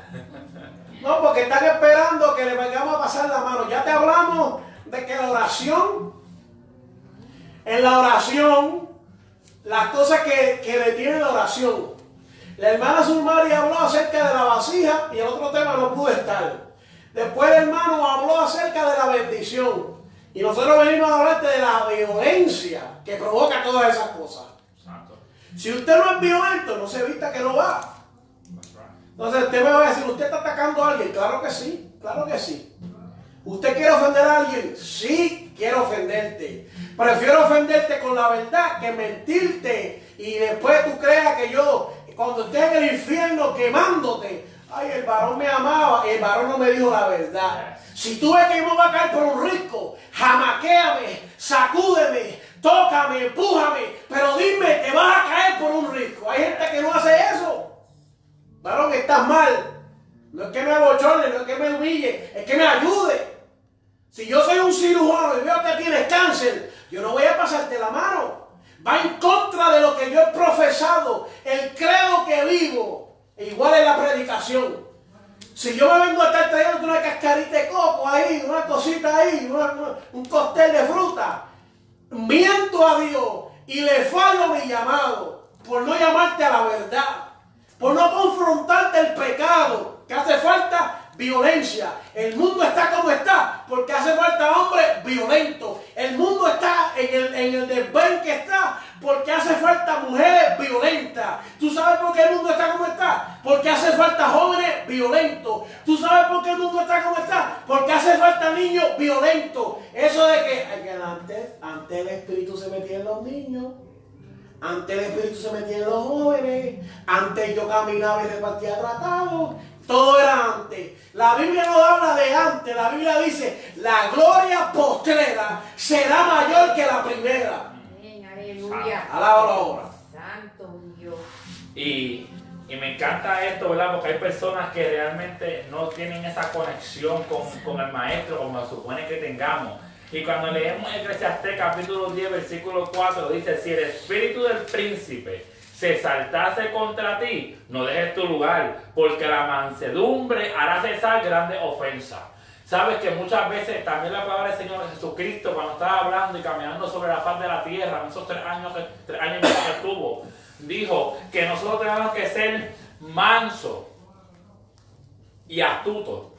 No, porque están esperando que le vayamos a pasar la mano. Ya te hablamos de que la oración, en la oración, las cosas que, que detienen la oración. La hermana Zulmari habló acerca de la vasija y el otro tema no pudo estar. Después el hermano habló acerca de la bendición. Y nosotros venimos a hablarte de la violencia que provoca todas esas cosas. Si usted no es violento, no se evita que no va. Entonces usted me va a decir, ¿usted está atacando a alguien? Claro que sí, claro que sí. ¿Usted quiere ofender a alguien? Sí, quiero ofenderte. Prefiero ofenderte con la verdad que mentirte y después tú creas que yo cuando estés en el infierno quemándote, ay, el varón me amaba, el varón no me dijo la verdad. Si tú ves que yo me voy a caer por un risco, jamaquéame, sacúdeme, tócame, empújame, pero dime, te vas a caer por un risco. Hay gente que no hace eso. Varón, estás mal. No es que me abochorne, no es que me humille, es que me ayude. Si yo soy un cirujano y veo que tienes cáncer, yo no voy a pasarte la mano. Va en contra de lo que yo he profesado, el credo que vivo. E igual es la predicación. Si yo me vengo a estar trayendo una cascarita de coco ahí, una cosita ahí, un cóctel de fruta, miento a Dios y le fallo mi llamado por no llamarte a la verdad, por no confrontarte el pecado, que hace falta violencia. El mundo está como está porque hace falta hombres violentos. El mundo está en el, en el que está porque hace falta mujeres violentas. ¿Tú sabes por qué el mundo está como está? Porque hace falta jóvenes violentos. ¿Tú sabes por qué el mundo está como está? Porque hace falta niños violentos. Eso de que, antes, ante el espíritu se metían los niños. Ante el espíritu se metían los jóvenes. Antes yo caminaba y repartía tratados. Todo era antes. La Biblia no habla de antes. La Biblia dice, la gloria postrera será mayor que la primera. Amén, aleluya. Alaba ahora. Santo Dios. Y, y me encanta esto, ¿verdad? Porque hay personas que realmente no tienen esa conexión con, con el maestro como se supone que tengamos. Y cuando leemos Eclesiastés capítulo 10, versículo 4, dice, si el espíritu del príncipe se saltase contra ti, no dejes tu lugar, porque la mansedumbre hará cesar grandes ofensas. Sabes que muchas veces también la palabra del Señor Jesucristo, cuando estaba hablando y caminando sobre la faz de la tierra, en esos tres años tres años que estuvo, dijo que nosotros tenemos que ser mansos y astutos.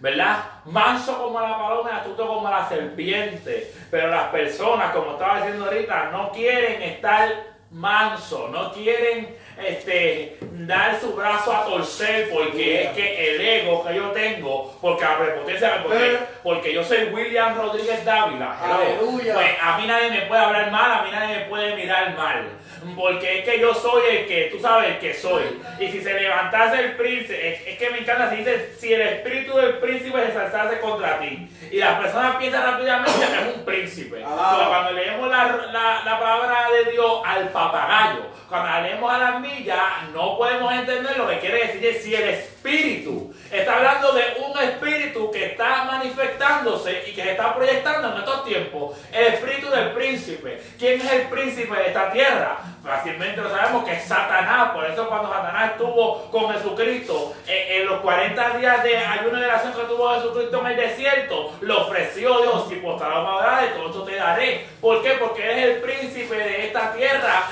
¿Verdad? Manso como la paloma astuto como la serpiente. Pero las personas, como estaba diciendo ahorita, no quieren estar manso, no quieren este, dar su brazo a torcer porque es que el ego que yo tengo, porque la prepotencia, porque, porque yo soy William Rodríguez Dávila, Aleluya. pues a mí nadie me puede hablar mal, a mí nadie me puede mirar mal. Porque es que yo soy el que, tú sabes, el que soy. Y si se levantase el príncipe, es, que me encanta, si dice, si el espíritu del príncipe se alzase contra ti. Y las personas piensan rápidamente que es un príncipe. Pero cuando leemos la, la, la palabra de Dios al papagayo, cuando leemos a las millas, no podemos entender lo que quiere decir si el espíritu está hablando de un espíritu que está manifestándose y que se está proyectando en estos tiempos. El espíritu del príncipe. ¿Quién es el príncipe de esta tierra? Fácilmente lo sabemos que es Satanás. Por eso cuando Satanás estuvo con Jesucristo eh, en los 40 días de ayuno de oración que tuvo Jesucristo en el desierto, lo ofreció Dios. Si postrado me y todo esto te daré. ¿Por qué? Porque es el príncipe de esta tierra.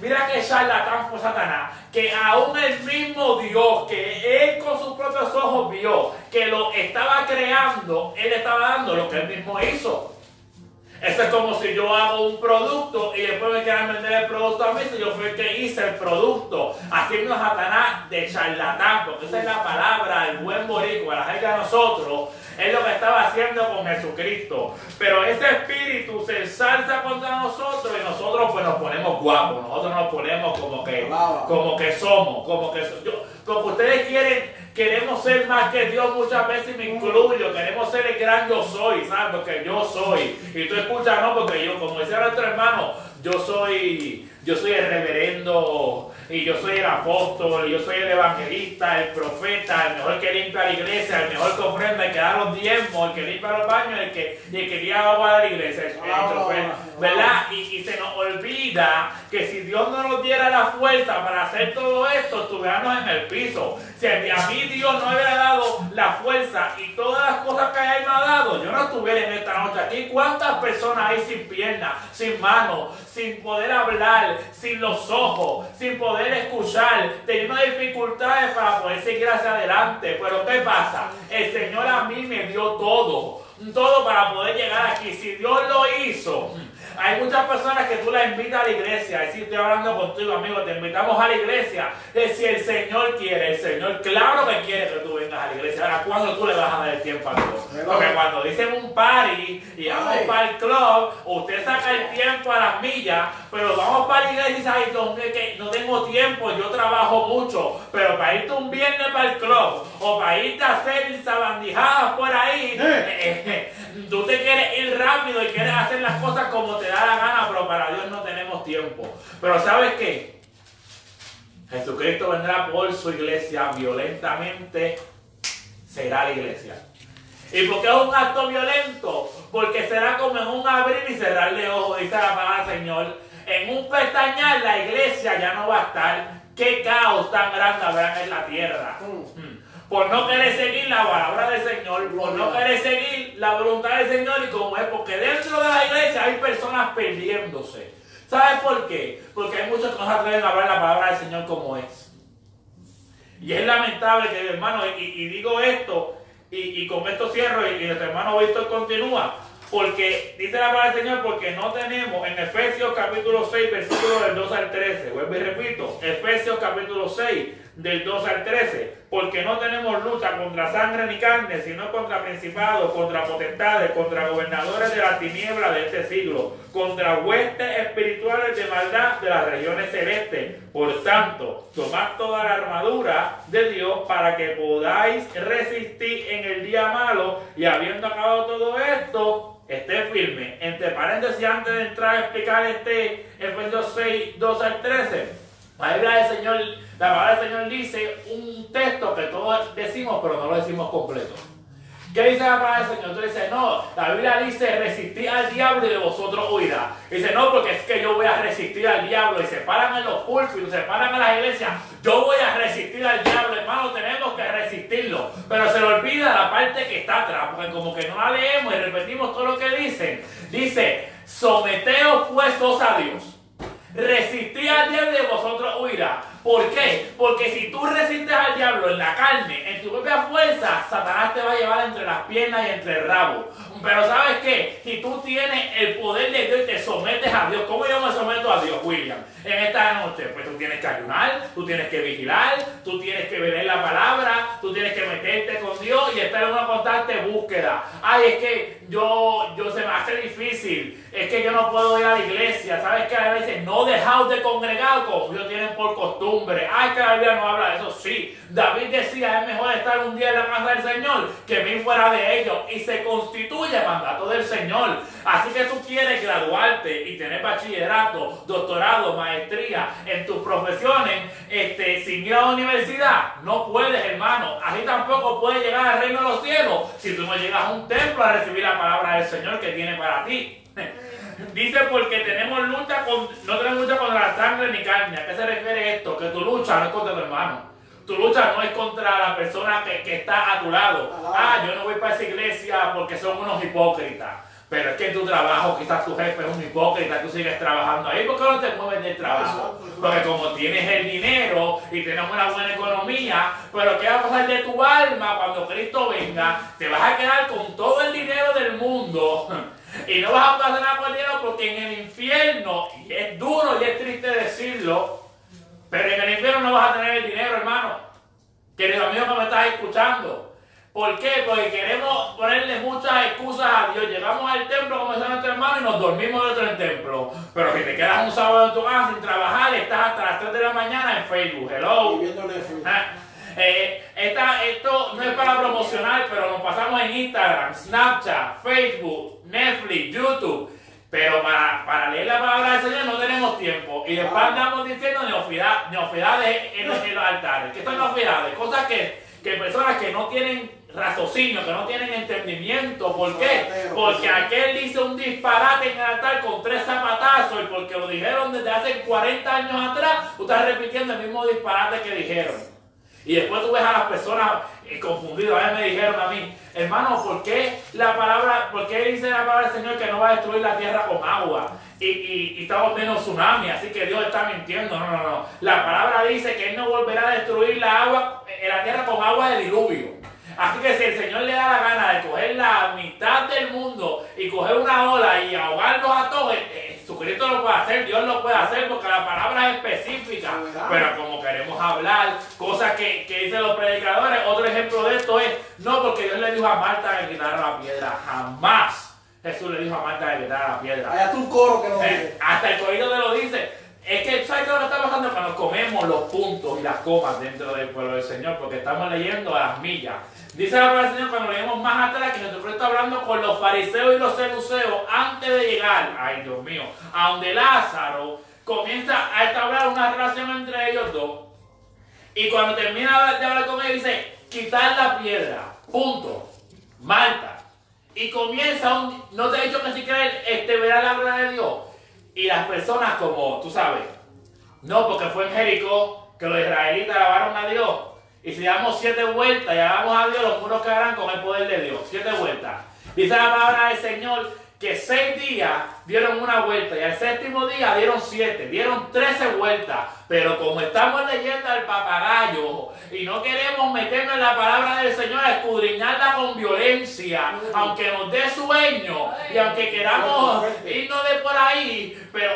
Mira que charlatán fue Satanás. Que aún el mismo Dios, que él con sus propios ojos vio que lo estaba creando, él estaba dando lo que él mismo hizo. Eso es como si yo hago un producto y después me quieran vender el producto a mí, si yo fui el que hice el producto, haciendo a Satanás de charlatán, porque esa es la palabra, el buen boricua, la gente de nosotros, es lo que estaba haciendo con Jesucristo. Pero ese espíritu se ensalza contra nosotros y nosotros pues nos ponemos guapos, nosotros nos ponemos como que, como que somos, como que yo, como ustedes quieren, queremos ser más que Dios muchas veces me incluyo, queremos ser el gran yo soy, ¿sabes? Porque yo soy. Y tú escuchas, no, porque yo, como decía nuestro hermano, yo soy, yo soy el reverendo y yo soy el apóstol, yo soy el evangelista, el profeta, el mejor que limpia la iglesia, el mejor que ofrenda, el que da los diezmos, el que limpia los baños, el que, y el que guía agua de la iglesia, ¿verdad? Y, se nos olvida que si Dios no nos diera la fuerza para hacer todo esto, estuviéramos en el piso. Si a mí Dios no hubiera dado la fuerza y todas las cosas que Él me ha dado, yo no estuviera en esta noche aquí. ¿Cuántas personas hay sin piernas, sin manos, sin poder hablar, sin los ojos, sin poder escuchar, teniendo dificultades para poder seguir hacia adelante? Pero ¿qué pasa? El Señor a mí me dio todo todo para poder llegar aquí. Si Dios lo hizo, Hay muchas personas que tú las invitas a la iglesia. Y si estoy hablando contigo, amigo, te invitamos a la iglesia. Es si el Señor quiere, el Señor, claro que quiere que tú vengas a la iglesia. Ahora, ¿cuándo tú le vas a dar el tiempo a Dios? Porque cuando dicen un party y vamos para el club, usted saca el tiempo a las millas, pero vamos para la iglesia y dice, ay, mío, que no tengo tiempo, yo trabajo mucho. Pero para irte un viernes para el club o para irte a hacer sabandijadas por ahí, eh, [LAUGHS] eh, tú te quieres ir rápido y quieres hacer las cosas como te da la gana, pero para Dios no tenemos tiempo. Pero ¿sabes qué? Jesucristo vendrá por su iglesia violentamente, será la iglesia. ¿Y por qué es un acto violento? Porque será como en un abrir y cerrar de ojos, dice la palabra del Señor. En un pestañear la iglesia ya no va a estar. ¿Qué caos tan grande habrá en la tierra? Mm. Por no querer seguir la palabra del Señor, por no querer seguir la voluntad del Señor y como es, porque dentro de la iglesia hay personas perdiéndose. ¿Sabes por qué? Porque hay muchos que no se atreven a hablar la palabra del Señor como es. Y es lamentable que, hermano, y, y digo esto, y, y con esto cierro, y, y nuestro hermano Víctor continúa, porque dice la palabra del Señor, porque no tenemos en Efesios capítulo 6, versículo del 2 al 13, vuelvo y repito, Efesios capítulo 6, del 2 al 13, porque no tenemos lucha contra sangre ni carne, sino contra principados, contra potestades, contra gobernadores de la tiniebla de este siglo, contra huestes espirituales de maldad de las regiones celestes. Por tanto, tomad toda la armadura de Dios para que podáis resistir en el día malo y habiendo acabado todo esto, esté firme. Entre paréntesis, antes de entrar a explicar este Efesios 6, 2 al 13. La del Señor, la palabra del Señor dice un texto que todos decimos, pero no lo decimos completo. ¿Qué dice la palabra del Señor? Tú dices, no, la Biblia dice resistir al diablo y de vosotros huirá. Dice, no, porque es que yo voy a resistir al diablo y se paran en los púlpitos, se paran en las iglesias. Yo voy a resistir al diablo, hermano, tenemos que resistirlo. Pero se le olvida la parte que está atrás, porque como que no la leemos y repetimos todo lo que dicen. Dice, someteos puestos a Dios. Resistid al diablo y de vosotros huirá. ¿Por qué? Porque si tú resistes al diablo en la carne, en tu propia fuerza, Satanás te va a llevar entre las piernas y entre el rabo. Pero ¿sabes qué? Si tú tienes el poder de Dios y te sometes a Dios, ¿cómo yo me someto a Dios, William? En esta noche, pues tú tienes que ayunar, tú tienes que vigilar, tú tienes que leer la palabra, tú tienes que meterte con Dios y estar en una constante búsqueda. Ay, es que yo, yo se me hace difícil, es que yo no puedo ir a la iglesia. ¿Sabes qué? A veces no dejaos de congregar como ellos tienen por costumbre. Ay, que la Biblia no habla de eso. Sí, David decía, es mejor estar un día en la casa del Señor que mil fuera de ellos. Y se constituye mandato del Señor. Así que tú quieres graduarte y tener bachillerato, doctorado, maestría en tus profesiones este, sin ir a la universidad. No puedes, hermano. Así tampoco puedes llegar al reino de los cielos si tú no llegas a un templo a recibir la palabra del Señor que tiene para ti. Dice porque tenemos lucha con, no tenemos lucha contra la sangre ni carne. ¿A qué se refiere esto? Que tu lucha no es contra tu hermano. Tu lucha no es contra la persona que, que está a tu lado. Ah, yo no voy para esa iglesia porque son unos hipócritas. Pero es que en tu trabajo quizás tu jefe es un hipócrita, tú sigues trabajando ahí. ¿Por qué no te mueves del trabajo? Porque como tienes el dinero y tienes una buena economía, pero ¿qué va a pasar de tu alma cuando Cristo venga? Te vas a quedar con todo el dinero del mundo y no vas a pasar nada por el dinero porque en el infierno, y es duro y es triste decirlo, pero en el infierno no vas a tener el dinero, hermano. Querido amigo que me estás escuchando. ¿Por qué? Porque queremos ponerle muchas excusas a Dios. Llegamos al templo como decía nuestro hermano y nos dormimos dentro del templo. Pero si te quedas un sábado en tu casa sin trabajar, estás hasta las 3 de la mañana en Facebook. Hello. Ah, eh, esta- esto no es para promocionar, pero nos pasamos en Instagram, Snapchat, Facebook, Netflix, YouTube. Pero para, para leer la palabra del Señor no tenemos tiempo. Y después Ah. andamos diciendo neofida- neofidades en, los- en los altares. ¿Qué son neofidades? Cosas que, que personas que no tienen raciocinio, que no tienen entendimiento. ¿Por qué? Zapatero, Porque sí. aquel hizo un disparate en el altar con tres zapatazos y porque lo dijeron desde hace 40 años atrás, tú estás repitiendo el mismo disparate que dijeron. Y después tú ves a las personas eh, confundidas. A veces me dijeron a mí, hermano, ¿por qué la palabra, por qué dice la palabra del Señor que no va a destruir la tierra con agua? Y, y, y estamos viendo tsunami, así que Dios está mintiendo. No, no, no. La palabra dice que Él no volverá a destruir la agua, eh, la tierra con agua de diluvio. Así que si el Señor le da la gana de coger la mitad del mundo y coger una ola y ahogarlos a todos, eh, Jesucristo lo puede hacer, Dios lo puede hacer porque la palabra es específica. Pero como queremos hablar, cosas que, que dicen los predicadores, otro ejemplo de esto es, no porque Dios le dijo a Marta que quitara la piedra, jamás Jesús le dijo a Marta que quitara la piedra. Allá tú un coro que lo Eh, dice. hasta el corrido te lo dice. Es que, ¿sabes qué es lo que está pasando? Cuando comemos los puntos y las comas dentro del pueblo del Señor, porque estamos leyendo a las millas. Dice la palabra del Señor cuando leemos más atrás que Jesucristo está hablando con los fariseos y los seduceos antes de llegar, ay Dios mío, a donde Lázaro comienza a establecer una relación entre ellos dos. Y cuando termina de hablar con ellos dice, quitar la piedra, punto, Marta. Y comienza un, no te he dicho que si quieres este, verá la gloria de Dios. Y las personas como, tú sabes, no, porque fue en Jericó que los israelitas alabaron a Dios. Y si damos siete vueltas y alabamos a Dios, los muros quedarán con el poder de Dios. Siete vueltas. Dice la palabra del Señor que seis días dieron una vuelta y al séptimo día dieron siete, dieron trece vueltas. Pero como estamos leyendo al papagayo y no queremos meternos en la palabra del Señor, a escudriñarla con violencia, aunque nos dé sueño y aunque queramos irnos de por ahí, pero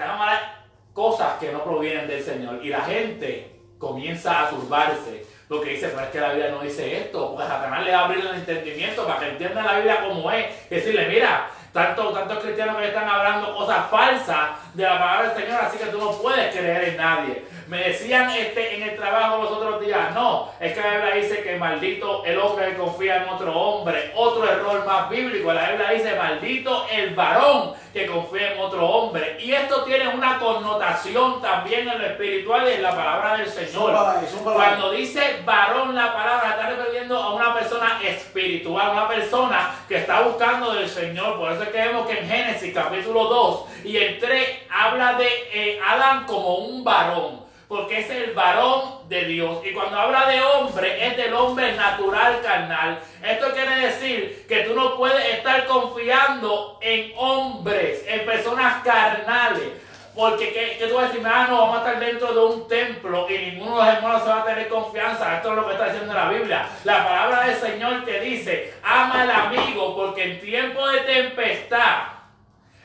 vamos a cosas que no provienen del Señor. Y la gente comienza a turbarse. Porque dice, pero es que la Biblia no dice esto. Pues Satanás le va a abrir el entendimiento para que entienda la Biblia como es. Decirle, mira, tanto, tantos cristianos que están hablando cosas falsas de la palabra del Señor, así que tú no puedes creer en nadie. Me decían este, en el trabajo los otros días, no, es que la Biblia dice que maldito el hombre que confía en otro hombre. Otro error más bíblico, la Biblia dice maldito el varón que confía en otro hombre. Y esto tiene una connotación también en lo espiritual y en la palabra del Señor. Cuando dice varón la palabra, está refiriendo a una persona espiritual, una persona que está buscando del Señor. Por eso es que vemos que en Génesis capítulo 2 y el 3 habla de eh, Adán como un varón. Porque es el varón de Dios. Y cuando habla de hombre, es del hombre natural carnal. Esto quiere decir que tú no puedes estar confiando en hombres, en personas carnales. Porque que, que tú vas a decir, ah, no, vamos a estar dentro de un templo y ninguno de los hermanos se va a tener confianza. Esto es lo que está diciendo la Biblia. La palabra del Señor te dice, ama al amigo porque en tiempo de tempestad,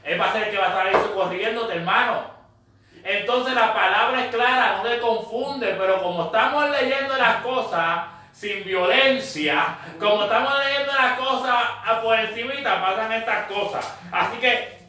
él va a ser el que va a estar ahí socorriéndote, hermano. Entonces la palabra es clara, no te confunde, pero como estamos leyendo las cosas sin violencia, como estamos leyendo las cosas por encimita, pasan estas cosas. Así que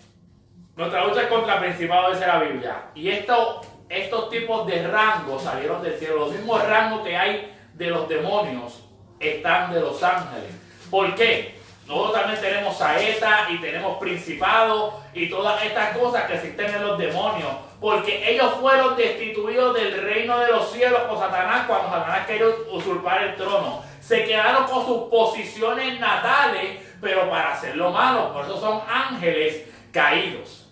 nuestra lucha es contra el principado, dice la Biblia. Y esto, estos tipos de rangos salieron del cielo. Los mismos rangos que hay de los demonios están de los ángeles. ¿Por qué? Nosotros también tenemos saeta y tenemos principado y todas estas cosas que existen en los demonios. Porque ellos fueron destituidos del reino de los cielos por Satanás cuando Satanás quería usurpar el trono. Se quedaron con sus posiciones natales, pero para hacer lo malo. Por eso son ángeles caídos.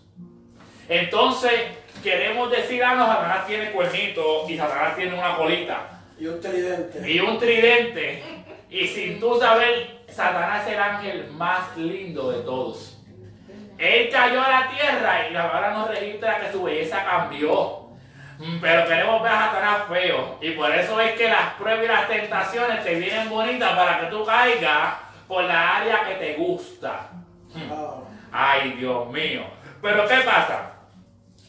Entonces, queremos decir, ah, no, Satanás tiene cuernitos y Satanás tiene una colita Y un tridente. y un tridente. Y sin tú saber, Satanás es el ángel más lindo de todos. Él cayó a la tierra y la palabra nos registra que su belleza cambió. Mm, Pero queremos ver a Satanás feo. Y por eso es que las pruebas y las tentaciones te vienen bonitas para que tú caigas por la área que te gusta. Ah, Ay, Dios mío. Pero ¿qué pasa?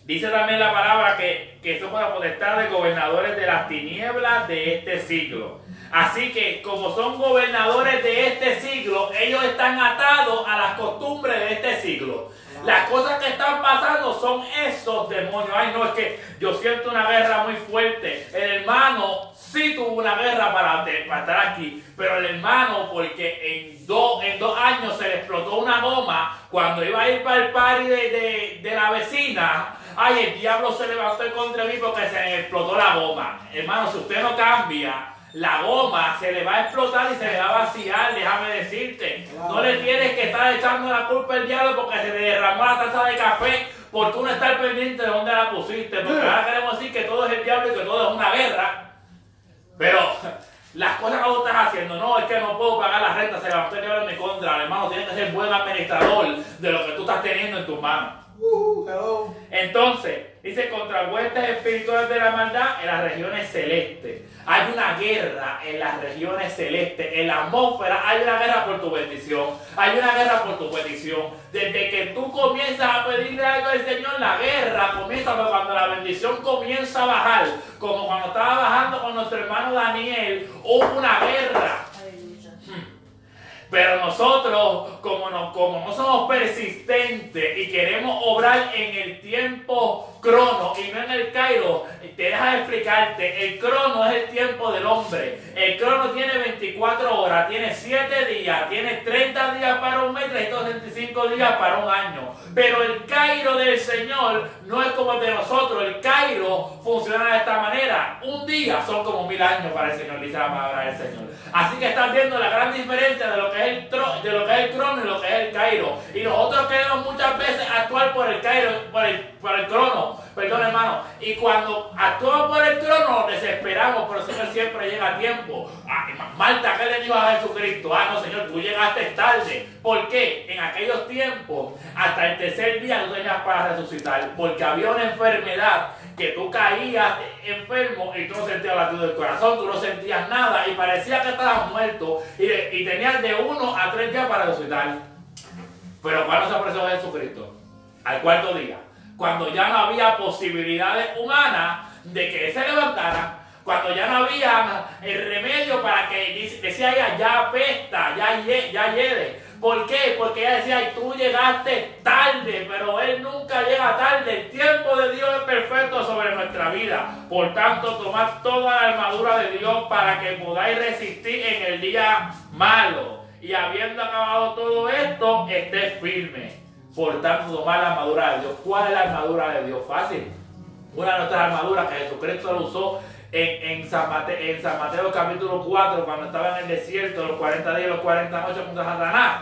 Dice también la palabra que, que somos la potestad de gobernadores de las tinieblas de este siglo. Así que como son gobernadores de este siglo, ellos están atados a las costumbres de este siglo. Las cosas que están pasando son esos demonios. Ay, no, es que yo siento una guerra muy fuerte. El hermano sí tuvo una guerra para, para estar aquí, pero el hermano, porque en, dos en dos años se le explotó una goma cuando iba a ir para el party de, de- de la vecina. Ay, el diablo se levantó contra mí porque se le explotó la goma. Hermano, si usted no cambia, la goma se le va a explotar y se le va a vaciar, déjame decirte. No le tienes que estar echando la culpa al diablo porque se le derramó la taza de café por tú no estar pendiente de dónde la pusiste. Porque ahora queremos decir que todo es el diablo y que todo es una guerra. Pero las cosas que tú estás haciendo, no, es que no puedo pagar la renta, se levantó el diablo en mi contra. Hermano, tienes que ser buen administrador de lo que tú estás teniendo en tus manos. uh. Entonces, Dice contra huestes espirituales de la maldad en las regiones celestes. Hay una guerra en las regiones celestes. En la atmósfera hay una guerra por tu bendición. Hay una guerra por tu petición. Desde que tú comienzas a pedirle algo al Señor, la guerra comienza cuando la bendición comienza a bajar. Como cuando estaba bajando con nuestro hermano Daniel, hubo una guerra. Pero nosotros, como no, como no somos persistentes y queremos obrar en el tiempo crono y no en el Cairo, te deja explicarte, el crono es el tiempo del hombre. El crono tiene 24 horas, tiene 7 días, tiene 30 días para un mes, 365 días para un año. Pero el Cairo del Señor no es como el de nosotros. El Cairo funciona de esta manera. Un día son como mil años para el Señor, dice la palabra del Señor. Así que están viendo la gran diferencia de lo que es el, de lo que es el crono y lo que es el Cairo. Y nosotros queremos muchas veces actuar por el Cairo, por el, por el crono Perdón, hermano. Y cuando actuamos por el trono, nos desesperamos, pero el siempre llega a tiempo. Ah, Marta, ¿qué le dijo a Jesucristo? Ah, no, Señor, tú llegaste tarde. ¿Por qué? En aquellos tiempos, hasta el tercer día no tenías para resucitar, porque había una enfermedad que tú caías enfermo y tú no sentías latido del corazón, tú no sentías nada y parecía que estabas muerto y, tenías de uno a tres días para resucitar. Pero ¿cuándo se apareció Jesucristo? Al cuarto día cuando ya no había posibilidades humanas de que se levantara, cuando ya no había el remedio para que decía ella, ya apesta, ya, ya lleve. ¿Por qué? Porque ella decía, tú llegaste tarde, pero Él nunca llega tarde. El tiempo de Dios es perfecto sobre nuestra vida. Por tanto, tomad toda la armadura de Dios para que podáis resistir en el día malo. Y habiendo acabado todo esto, estés firme. Por tanto, tomar la armadura de Dios. ¿Cuál es la armadura de Dios? Fácil. Una de nuestras armaduras que Jesucristo lo usó en, San Mateo, capítulo 4, cuando estaba en el desierto, los 40 días y los 40 noches contra Satanás,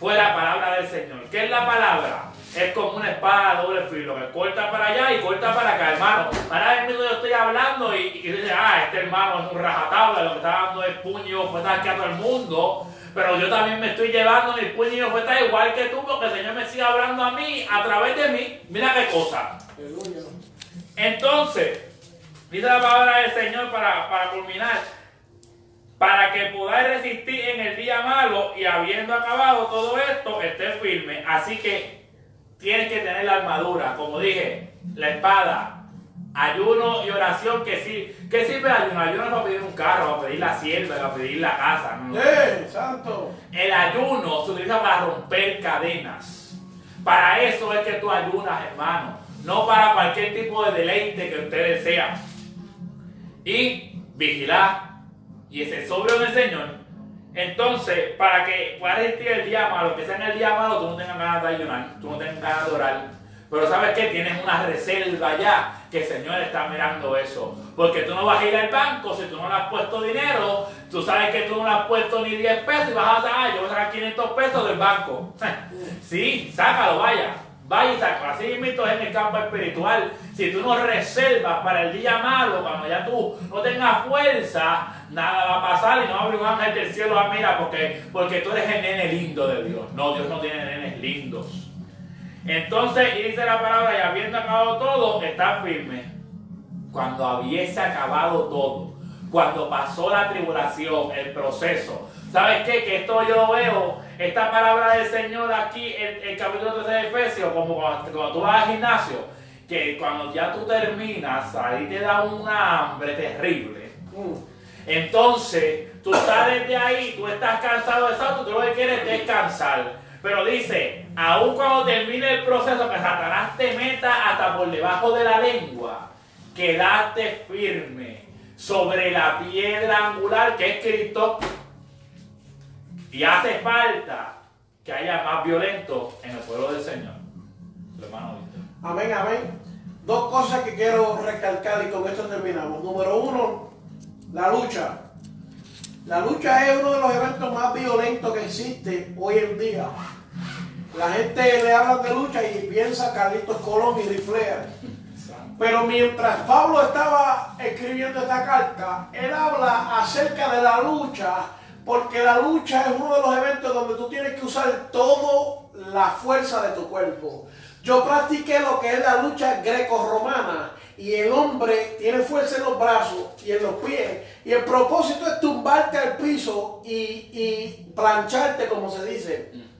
fue la palabra del Señor. ¿Qué es la palabra? Es como una espada de doble filo, que corta para allá y corta para acá, hermano. Ahora mismo yo estoy hablando y, dice, ah, este hermano es un rajatabla, lo que está dando es puño, fue a todo el mundo. Pero yo también me estoy llevando mi puño y fuerza igual que tú, porque el Señor me sigue hablando a mí a través de mí. Mira qué cosa. Entonces, dice la palabra del Señor para, para culminar. Para que podáis resistir en el día malo y habiendo acabado todo esto, esté firme. Así que tienes que tener la armadura, como dije, la espada, Ayuno y oración, que sí. ¿Qué sirve el ayuno? Ayuno es para pedir un carro, para pedir la sierva, para pedir la casa. ¡Eh, santo! El ayuno se utiliza para romper cadenas. Para eso es que tú ayunas, hermano. No para cualquier tipo de deleite que usted desea. Y vigilar y ese sobrio en el Señor. Entonces, para que puedas resistir el día malo, que sea en el día malo, tú no tengas ganas de ayunar, tú no tengas ganas de orar. Pero sabes que tienes una reserva ya que el Señor está mirando eso. Porque tú no vas a ir al banco si tú no le has puesto dinero. Tú sabes que tú no le has puesto ni 10 pesos y vas a sacar, yo voy a sacar 500 pesos del banco. [LAUGHS] sí, sácalo, vaya. Vaya y sácalo. Así mismo es en el campo espiritual. Si tú no reservas para el día malo, cuando ya tú no tengas fuerza, nada va a pasar y no va a abrir un ángel del cielo a mira porque, porque tú eres el nene lindo de Dios. No, Dios no tiene nenes lindos. Entonces, y dice la palabra, y habiendo acabado todo, está firme. Cuando hubiese acabado todo, cuando pasó la tribulación, el proceso. ¿Sabes qué? Que esto yo veo, esta palabra del Señor aquí, en el capítulo 13 de Efesios, como cuando, tú vas al gimnasio, que cuando ya tú terminas, ahí te da una hambre terrible. Entonces, tú sales de ahí, tú estás cansado de eso, tú lo que quieres descansar. Pero dice, aun cuando termine el proceso que Satanás te meta hasta por debajo de la lengua, quedaste firme sobre la piedra angular que es Cristo. Y hace falta que haya más violentos en el pueblo del Señor. Amén, amén. Dos cosas que quiero recalcar y con esto terminamos. Número uno, la lucha. La lucha es uno de los eventos más violentos que existe hoy en día. La gente le habla de lucha y piensa Carlitos Colón y Riflea. Pero mientras Pablo estaba escribiendo esta carta, él habla acerca de la lucha Porque la lucha es uno de los eventos donde tú tienes que usar toda la fuerza de tu cuerpo. Yo practiqué lo que es la lucha greco-romana y el hombre tiene fuerza en los brazos y en los pies y el propósito es tumbarte al piso y, y plancharte como se dice.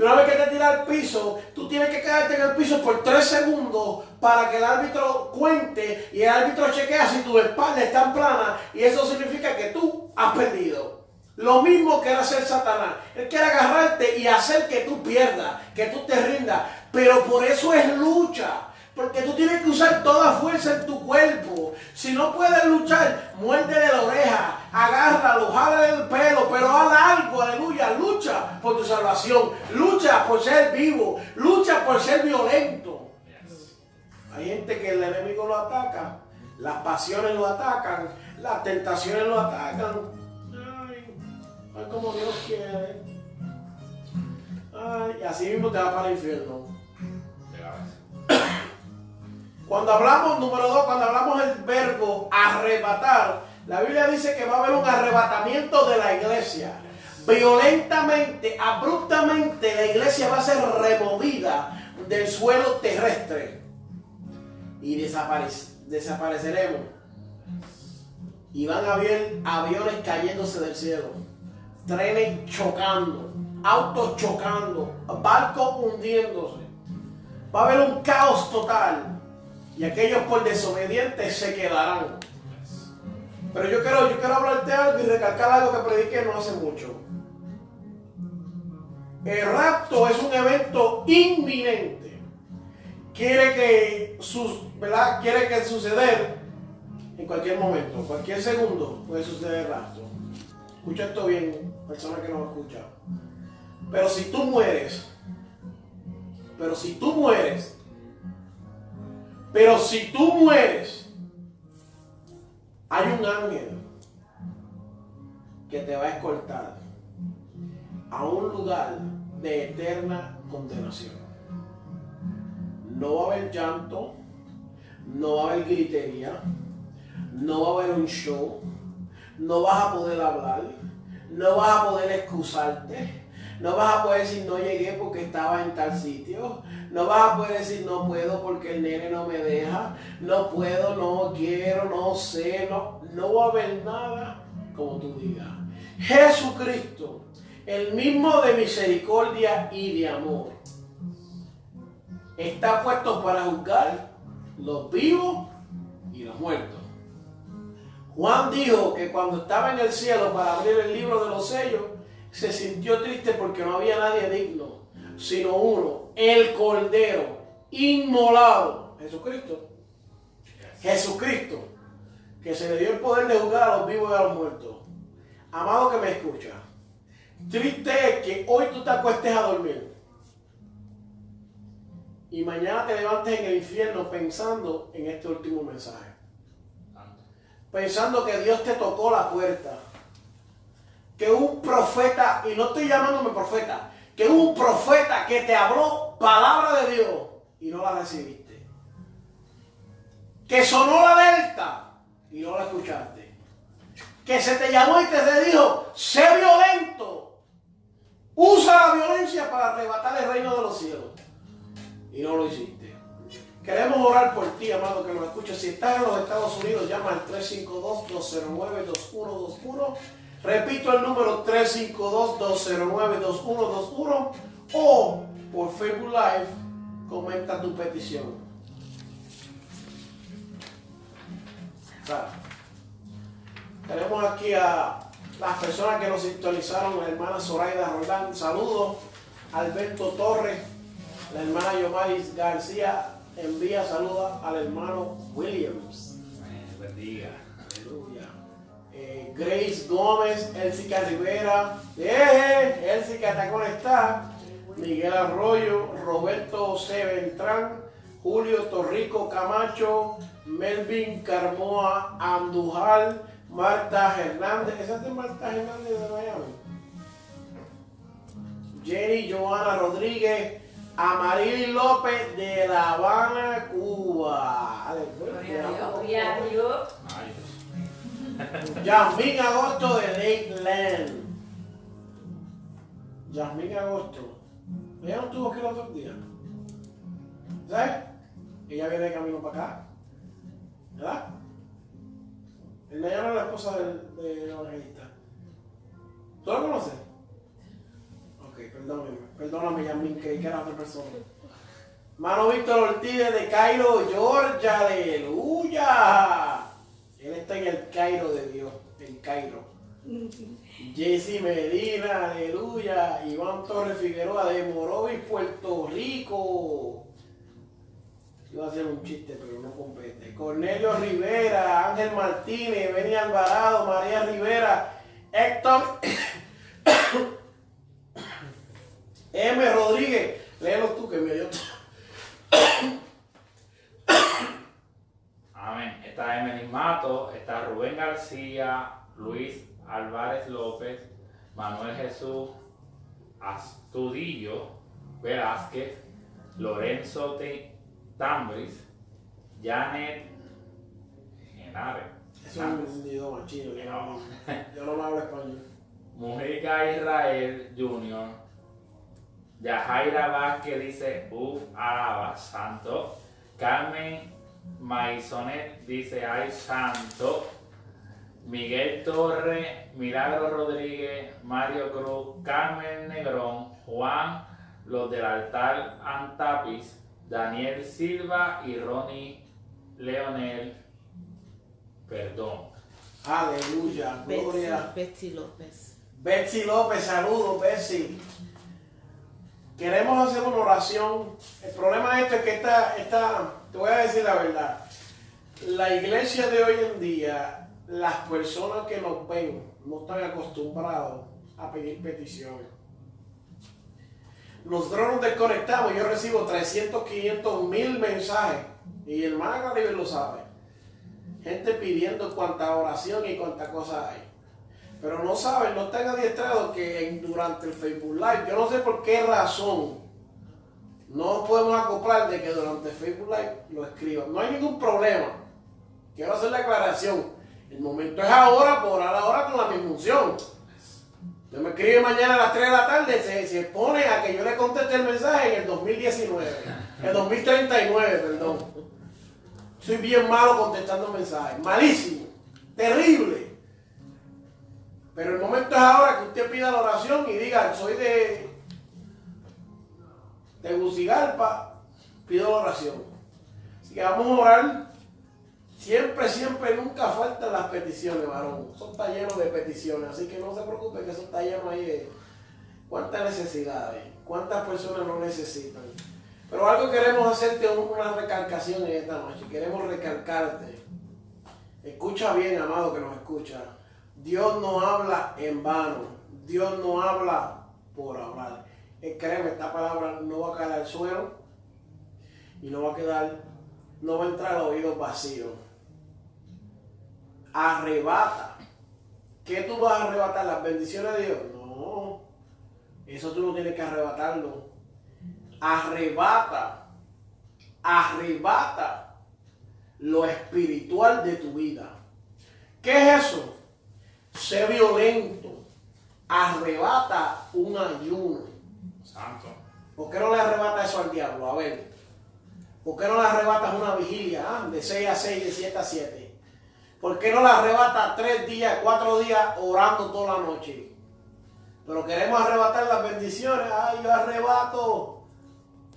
Y una vez que te tiras al piso, tú tienes que quedarte en el piso por tres segundos para que el árbitro cuente y el árbitro chequea si tu espalda está plana y eso significa que tú has perdido. Lo mismo que hacer Satanás. Él quiere agarrarte y hacer que tú pierdas, que tú te rindas. Pero por eso es lucha. Porque tú tienes que usar toda fuerza en tu cuerpo. Si no puedes luchar, muérdele la oreja, agárralo, jala el pelo, pero haz algo, aleluya. Lucha por tu salvación. Lucha por ser vivo. Lucha por ser violento. Hay gente que el enemigo lo ataca, las pasiones lo atacan, las tentaciones lo atacan. Ay, ay como Dios quiere. Ay, y así mismo te va para el infierno. Cuando hablamos, número dos, cuando hablamos del verbo arrebatar, la Biblia dice que va a haber un arrebatamiento de la iglesia. Violentamente, abruptamente, la iglesia va a ser removida del suelo terrestre. Y desaparece- desapareceremos. Y van a haber aviones cayéndose del cielo, trenes chocando, autos chocando, barcos hundiéndose. Va a haber un caos total y aquellos por desobedientes se quedarán. Pero yo quiero, yo quiero hablarte algo y recalcar algo que prediqué no hace mucho. El rapto es un evento inminente. Quiere que, sus, ¿verdad? Quiere que suceder en cualquier momento, cualquier segundo puede suceder el rapto. Escucha esto bien, persona que no lo escucha. Pero si tú mueres, pero si tú mueres, pero si tú mueres, hay un ángel que te va a escoltar a un lugar de eterna condenación. No va a haber llanto, no va a haber gritería, no va a haber un show, no vas a poder hablar, no vas a poder excusarte, no vas a poder decir no llegué porque estaba en tal sitio, no vas a poder decir no puedo porque el nene no me deja, no puedo, no quiero, no sé, no, no va a haber nada como tú digas. Jesucristo, el mismo de misericordia y de amor, está puesto para juzgar los vivos y los muertos. Juan dijo que cuando estaba en el cielo para abrir el libro de los sellos, se sintió triste porque no había nadie digno, sino uno, el Cordero, inmolado, Jesucristo. Jesucristo, que se le dio el poder de juzgar a los vivos y a los muertos. Amado que me escucha, triste es que hoy tú te acuestes a dormir y mañana te levantes en el infierno pensando en este último mensaje pensando que Dios te tocó la puerta. Que un profeta, y no estoy llamándome profeta, que un profeta que te habló palabra de Dios y no la recibiste. Que sonó la alerta y no la escuchaste. Que se te llamó y te dijo, sé violento. Usa la violencia para arrebatar el reino de los cielos. Y no lo hiciste. Queremos orar por ti, amado, que nos escuches. Si estás en los Estados Unidos, llama al 352-209-2121. Repito el número 352-209-2121. O por Facebook Live, comenta tu petición. Tenemos aquí a las personas que nos sintonizaron, la hermana Zoraida Roldán, saludos. Alberto Torres, la hermana Yomaris García envía saludos al hermano Williams. Eh, Grace Gómez, Elsica Rivera, eh, Elsica está conectada. Miguel Arroyo, Roberto C. Beltrán, Julio Torrico Camacho, Melvin Carmoa Andujal, Marta Hernández. ¿Esa es de Marta Hernández de Miami? Jenny Joana Rodríguez, Amarili López de La Habana, Cuba. Gloria [LAUGHS] Yasmín Agosto de Lakeland. Yasmín Agosto. Ella no estuvo aquí los otros días. ¿Sabes? Ella viene de camino para acá. ¿Verdad? Ella no es la esposa del, del evangelista. ¿Tú la conoces? Ok, perdóname. Perdóname, Yasmín, que era otra persona. Mano Víctor Ortiz de Cairo, Georgia, aleluya. Él está en el Cairo de Dios, en Cairo. [LAUGHS] Jesse Medina, aleluya. Iván Torres Figueroa de Morovis, Puerto Rico. Iba a hacer un chiste, pero no compete. Cornelio Rivera, Ángel Martínez, Beni Alvarado, María Rivera, Héctor [COUGHS] M. Rodríguez. Léelo tú que me dio. [COUGHS] Amén. Está Emily Mato, está Rubén García, Luis Álvarez López, Manuel Jesús Astudillo Velázquez, Lorenzo T. Tambris, Janet Genare, Es un idioma chino. [LAUGHS] Yo no, hablo español. Mujica Israel Jr., Yajaira Vázquez dice, uff, alaba, santo. Carmen Maisonet dice, ay, santo. Miguel Torre, Milagro Rodríguez, Mario Cruz, Carmen Negrón, Juan, los del altar Antapis, Daniel Silva y Ronnie Leonel, perdón. Aleluya. Gloria. Betsy, Betsy López. Betsy López, saludos, Betsy. Queremos hacer una oración. El problema de esto es que esta, esta, te voy a decir la verdad. La iglesia de hoy en día, las personas que nos ven no están acostumbrados a pedir peticiones. Nosotros nos desconectamos, yo recibo 300, 500, mil mensajes y el Claribel lo sabe. Gente pidiendo cuánta oración y cuánta cosa hay. Pero no saben, no están adiestrados que durante el Facebook Live, yo no sé por qué razón, no podemos acoplar de que durante Facebook Live lo escriban. No hay ningún problema. Quiero hacer la aclaración. El momento es ahora, por ahora con la misma unción. Usted me escribe mañana a las 3 de la tarde, se, se expone a que yo le conteste el mensaje en el 2019, el 2039, perdón. Soy bien malo contestando mensajes, malísimo, terrible. Pero el momento es ahora que usted pida la oración y diga, soy de de Gucigalpa, pido la oración. Así que vamos a orar. Siempre, siempre, nunca faltan las peticiones, varón. Eso está lleno de peticiones, así que no se preocupe que eso está lleno ahí de cuántas necesidades, cuántas personas lo necesitan. Pero algo queremos hacerte una recalcación en esta noche. Queremos recalcarte. Escucha bien, amado, que nos escucha. Dios no habla en vano. Dios no habla por hablar. Eh, esta palabra no va a caer al suelo y no va a quedar, no va a entrar a oídos vacíos. Arrebata. ¿Qué tú vas a arrebatar? ¿Las bendiciones de Dios? No. Eso tú no tienes que arrebatarlo. Arrebata. Arrebata lo espiritual de tu vida. ¿Qué es eso? Sé violento. Arrebata un ayuno. Santo. ¿Por qué no le arrebata eso al diablo? A ver. ¿Por qué no le arrebatas una vigilia ah, de 6 a 6, de 7 a 7? ¿Por qué no le arrebatas 3 días, 4 días orando toda la noche? Pero queremos arrebatar las bendiciones. Ay, yo arrebato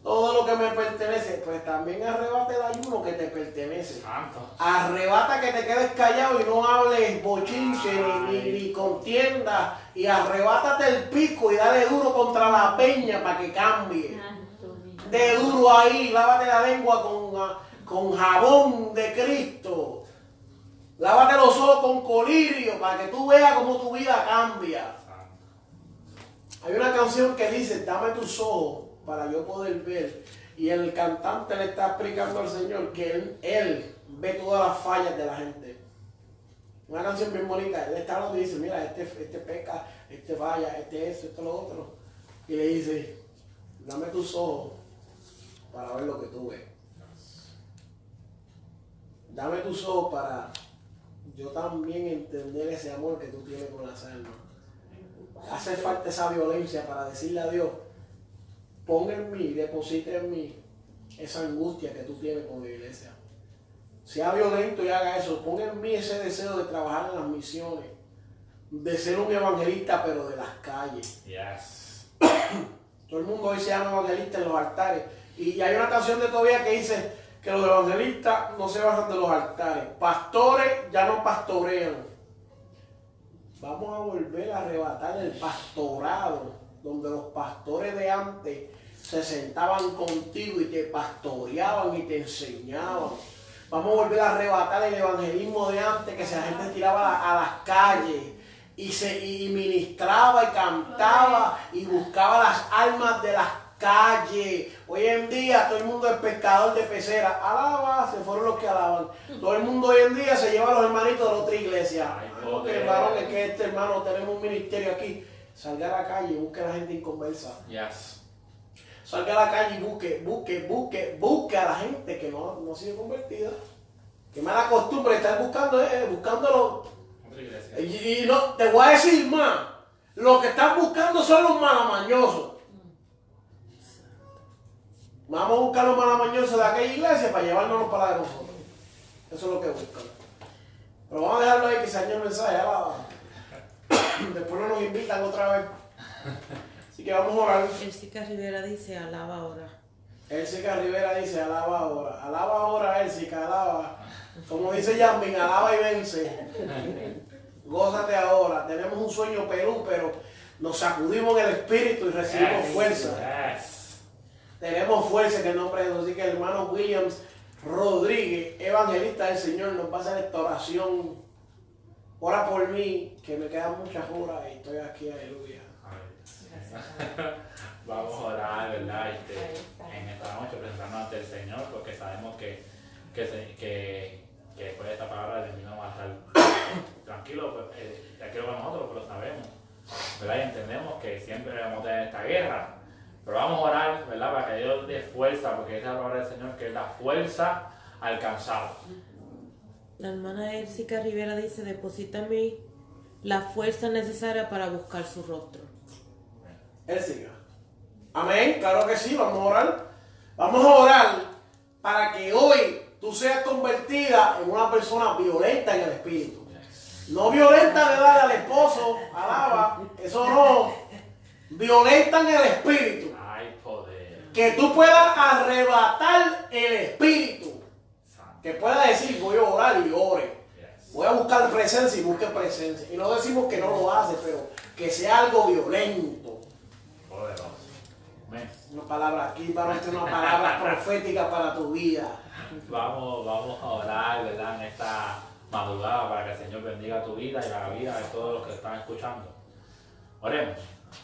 todo lo que me pertenece. Pues también arrebata el ayuno que te pertenece. Santo. Arrebata que te quedes callado y no hables bochinche ni, ni- ni contienda. Y arrebátate el pico y dale duro contra la peña para que cambie. De duro ahí, lávate la lengua con, con jabón de Cristo. Lávate los ojos con colirio para que tú veas cómo tu vida cambia. Santo. Hay una canción que dice, dame tus ojos para yo poder ver. Y el cantante le está explicando al Señor que él, ve todas las fallas de la gente. Una canción bien bonita. Él está hablando y dice, mira, este, este peca, este falla, este eso, esto lo otro. Y le dice, dame tus ojos para ver lo que tú ves. Dame tus ojos para yo también entender ese amor que tú tienes con las almas. Hace falta esa violencia para decirle a Dios, pon en mí, deposita en mí esa angustia que tú tienes con la iglesia. Sea violento y haga eso. Pon en mí ese deseo de trabajar en las misiones. De ser un evangelista, pero de las calles. Yes. [COUGHS] Todo el mundo hoy se llama evangelista en los altares. Y hay una canción de todavía que dice que los evangelistas no se bajan de los altares. Pastores ya no pastorean. Vamos a volver a arrebatar el pastorado, donde los pastores de antes se sentaban contigo y te pastoreaban y te enseñaban. Vamos a volver a arrebatar el evangelismo de antes, que la gente tiraba a, las calles y, se, y ministraba y cantaba y buscaba las almas de las calles. Hoy en día todo el mundo es pescador de pecera. Alaba, se fueron los que alaban. Todo el mundo hoy en día se lleva a los hermanitos de la otra iglesia. Ay, porque, joder. varón, es que este hermano tenemos un ministerio aquí. Salga a la calle y busque a la gente inconversa. Yes. Salga a la calle y busque, busque, busque, busque a la gente que no, no ha sido convertida. Que mala costumbre estar buscando, eh, buscándolo. Y, y no, te voy a decir más. Lo que están buscando son los malamañosos. Vamos a buscar los malamañosos de aquella iglesia para llevárnoslos para la de nosotros. Eso es lo que buscan. Pero vamos a dejarlo ahí que se dañe el mensaje. alaba. [COUGHS] Después no nos invitan otra vez. Así que vamos a orar. Elsica Rivera dice, alaba ahora. Elsica Rivera dice, alaba ahora. Alaba ahora, Elsica, alaba. Como dice Yambin, alaba y vence. Gózate ahora. Tenemos un sueño Perú, pero nos sacudimos en el espíritu y recibimos Yes. fuerza. Yes. Tenemos fuerza en el nombre de Dios. Así que el hermano Williams Rodríguez, evangelista del Señor, nos va a hacer esta oración. Ora por mí, que me quedan muchas horas y estoy aquí, aleluya. [LAUGHS] Vamos a orar, ¿verdad? Este, en esta noche presentarnos ante el Señor porque sabemos que, que, que, que después de esta palabra el enemigo va a estar [COUGHS] tranquilo, pues, eh, tranquilo con nosotros, pero sabemos, ¿verdad? Y entendemos que siempre vamos a tener esta guerra. Pero vamos a orar, ¿verdad? Para que Dios dé fuerza, porque esa es la palabra del Señor que es la fuerza alcanzada. La hermana Elsica Rivera dice, deposita en mí la fuerza necesaria para buscar su rostro. Él siga. Amén, claro que sí, vamos a orar. Vamos a orar para que hoy tú seas convertida en una persona violenta en el espíritu. No violenta de darle al esposo, alaba, eso no. Violenta en el espíritu. Hay poder. Que tú puedas arrebatar el espíritu. Que puedas decir, voy a orar y ore. Voy a buscar presencia y busque presencia. Y no decimos que no lo hace, pero que sea algo violento. Poderoso. Una palabra aquí, para usted, una palabra [LAUGHS] profética para tu vida. Vamos, vamos a orar, ¿verdad? En esta madrugada para que el Señor bendiga tu vida y la vida de todos los que están escuchando. Oremos.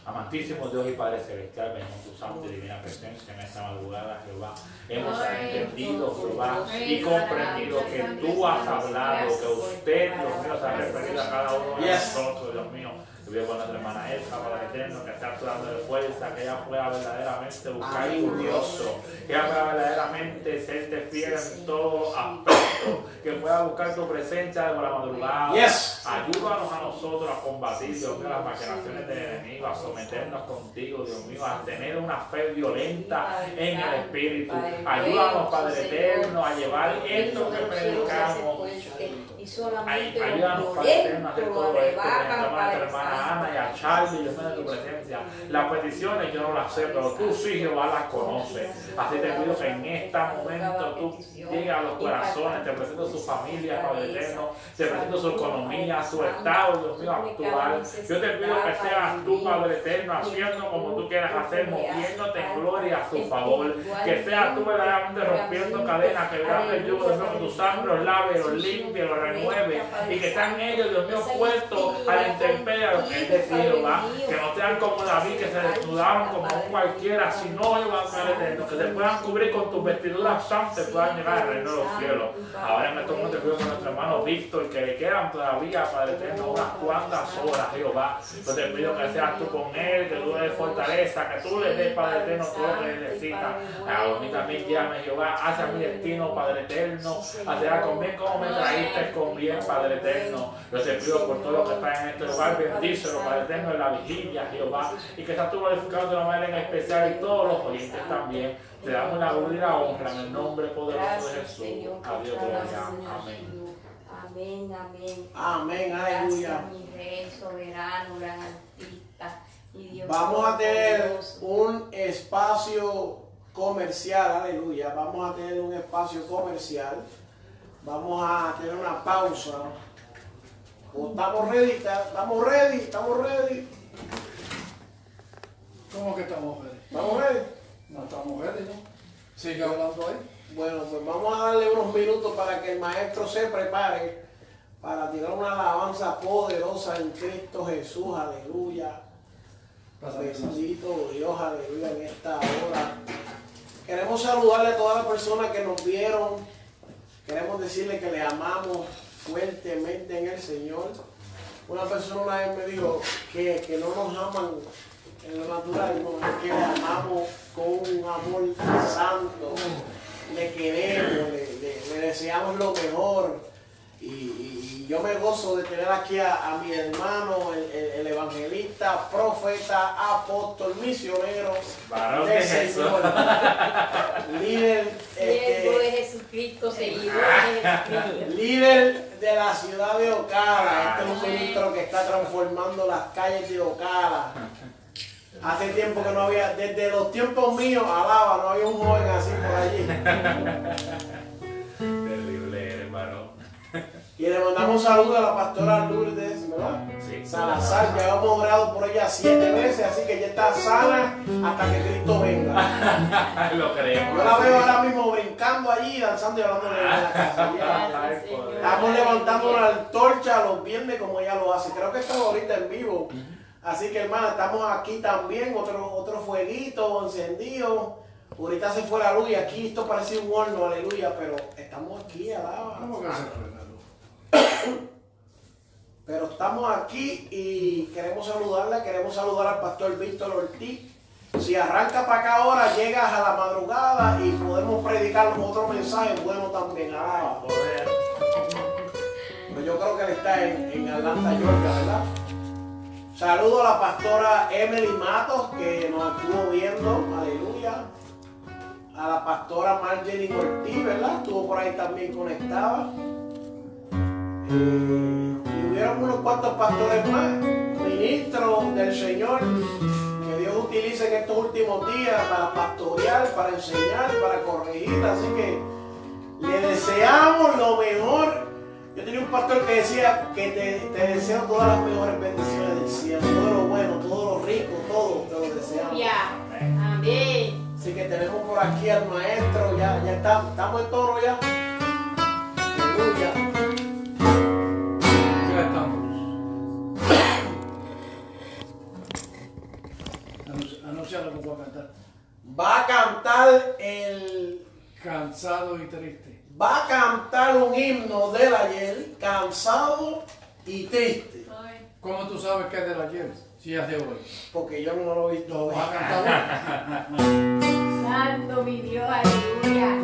Amantísimo Dios y Padre Celestial, venimos tu santa y divina presencia en esta madrugada, Jehová. Hemos entendido, Jehová, y comprendido que tú has hablado, que usted, Dios mío, se ha referido a cada uno de nosotros, Dios mío. Pido por nuestra hermana Elsa, Padre Eterno, que esté actuando de fuerza, que ella pueda verdaderamente buscar Ay, tu Dios. rostro, que ella pueda verdaderamente serte fiel en todo aspecto, que pueda buscar tu presencia por la madrugada. Yes. Ayúdanos a nosotros a combatir, Dios mío, las maquinaciones del enemigo, a someternos contigo, Dios mío, a tener una fe violenta en el Espíritu. Ayúdanos, Padre Eterno, a llevar esto que predicamos. Y solamente Ay, Eterno, a hacer todo esto. Presentamos a nuestra hermana Ana y a Charlie, Dios mío, de tu presencia. Las peticiones yo no las sé, pero tú sí, Jehová, las conoces. Así te pido que en este momento tú llegues a los corazones, te presento su familia, Padre Eterno, te presento su economía, su estado, Dios mío, actual. Yo te pido que seas tú, Padre Eterno, haciendo como tú quieras hacer, moviéndote en gloria a su favor. Que seas tú verdaderamente rompiendo cadenas, quebrando el yugo, Dios mío, que tu sangre los lave, los limpie, los Y que sean ellos, Dios mío, puestos a la intemperie a lo que es decir, Jehová. Que no sean como David, que se desnudaron como cualquiera, sino, Jehová, Padre Eterno, que se puedan cubrir con tus vestiduras santas y puedan llegar al reino de los cielos. Ahora estos momentos te pido con nuestro hermano Víctor, que le quedan todavía, Padre Eterno, unas cuantas horas, Jehová. Yo te pido que seas tú con él, que tú le des fortaleza, que tú le des, Padre Eterno, todo lo que necesita. A mí también llame, Jehová, hacia mi destino, Padre Eterno, hacia conmigo como me traíste hicimos bien, Padre eterno. Yo te pido por todo lo que está en este lugar, bendícelo, Padre eterno, en la vigilia, Jehová, y que estás tú glorificado de una manera en especial y todos los oyentes también. Te damos la gloria y la honra en el nombre poderoso de Jesús. Adiós, gloria. Amén. Amén, amén. Amén, aleluya. mi rey soberano, gran artista. Y Dios Vamos a tener un espacio comercial, aleluya. Vamos a tener un espacio comercial. Vamos a tener una pausa. ¿O ¿Estamos ready? ¿Estamos ready? ¿Estamos ready? ¿Cómo que estamos ready? ¿Estamos ready? No estamos ready, ¿no? Sigue hablando ahí. Bueno, pues vamos a darle unos minutos para que el maestro se prepare para tirar una alabanza poderosa en Cristo Jesús, aleluya. Bendito Dios, aleluya, en esta hora. Queremos saludarle a todas las personas que nos vieron. Queremos decirle que le amamos fuertemente en el Señor. Una persona una vez me dijo que, que no nos aman en lo natural, que le amamos con un amor santo. Le queremos, le, le- deseamos lo mejor. Y yo me gozo de tener aquí a, a mi hermano, el, el- el evangelista, profeta, apóstol, misionero Varón del de Jesús. Señor. [LAUGHS] Líder, Siervo de este, Jesucristo, seguidor de Jesucristo. líder de la ciudad de Ocala. Este es un ministro que está transformando las calles de Ocala. Hace tiempo que no había, desde los tiempos míos, alaba, no había un joven así por allí. Y le mandamos saludos a la pastora Lourdes, ¿verdad? Sí. Salazar, ya hemos orado por ella siete veces, así que ya está sana hasta que Cristo venga. [LAUGHS] Lo creemos. Yo la veo ahora mismo brincando allí, danzando y hablando en la casa. Ay, poder. Estamos levantando una antorcha los viernes como ella lo hace. Creo que estamos ahorita en vivo. Así que hermana, estamos aquí también, otro, otro fueguito encendido. Ahorita se fue la luz y aquí esto parece un horno, aleluya, pero estamos aquí, alaba. ¿Cómo que se fue? Pero estamos aquí y queremos saludarla, queremos saludar al pastor Víctor Ortiz. Si arranca para acá ahora, llegas a la madrugada y podemos predicar otro mensaje bueno también. alaba. Poder. Pues yo creo que él está en, en Atlanta, Georgia, ¿verdad? Saludo a la pastora Emily Matos, que nos estuvo viendo, aleluya. A la pastora Marjorie Ortiz, ¿verdad? Estuvo por ahí también conectada. Y hubieron unos cuantos pastores más, ministros del Señor, que Dios utiliza en estos últimos días para pastorear, para enseñar, para corregir. Así que le deseamos lo mejor. Yo tenía un pastor que decía que te, te deseo todas las mejores bendiciones del cielo, todo lo bueno, todo lo rico, todo te lo deseamos. Ya. Amén. Así que tenemos por aquí al maestro, ya, ya está- estamos en tono ya. Aleluya. Anunci- Anuncia lo que voy a cantar. Va a cantar el. Cansado y triste. Va a cantar un himno del ayer, cansado y triste. ¿Cómo tú sabes que es del ayer? Si es de hoy. Porque yo no lo he visto ¿Lo hoy. vas a cantar hoy? [LAUGHS] Santo mi Dios, aleluya.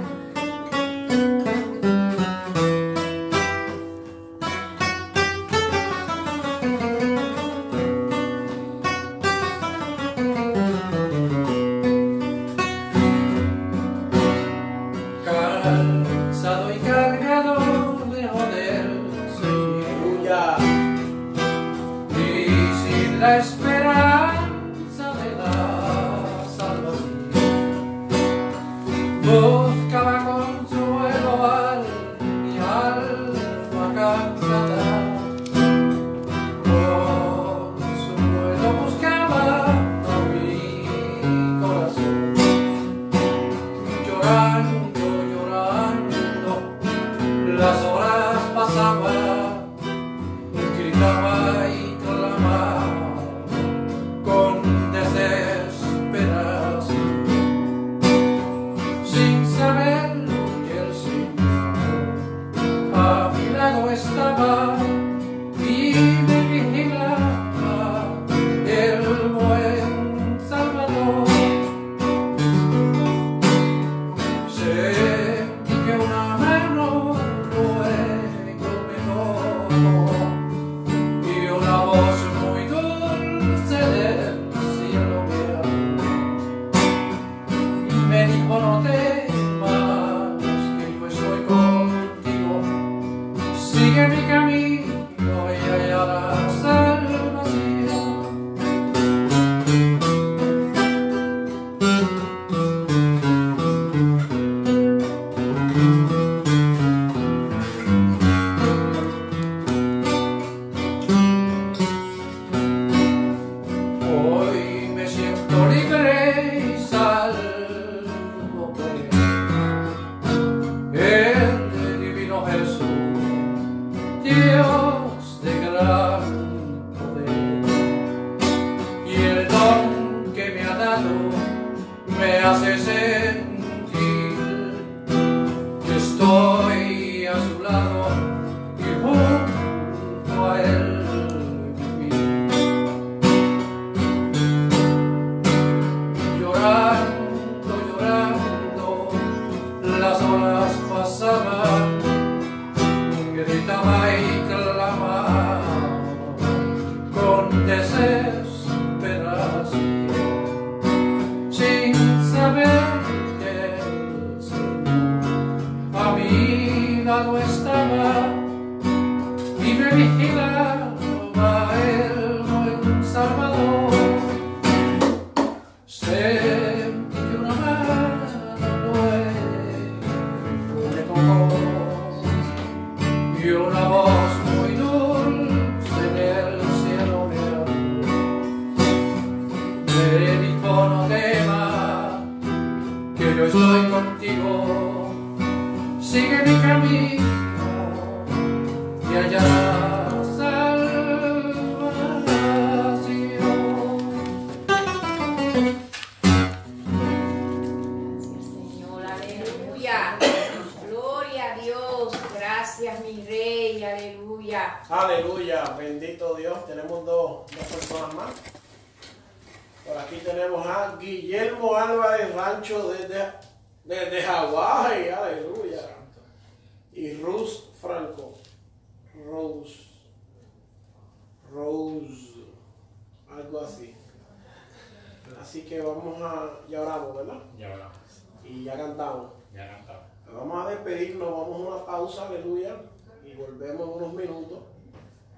Vamos a a una pausa, aleluya, y volvemos unos minutos.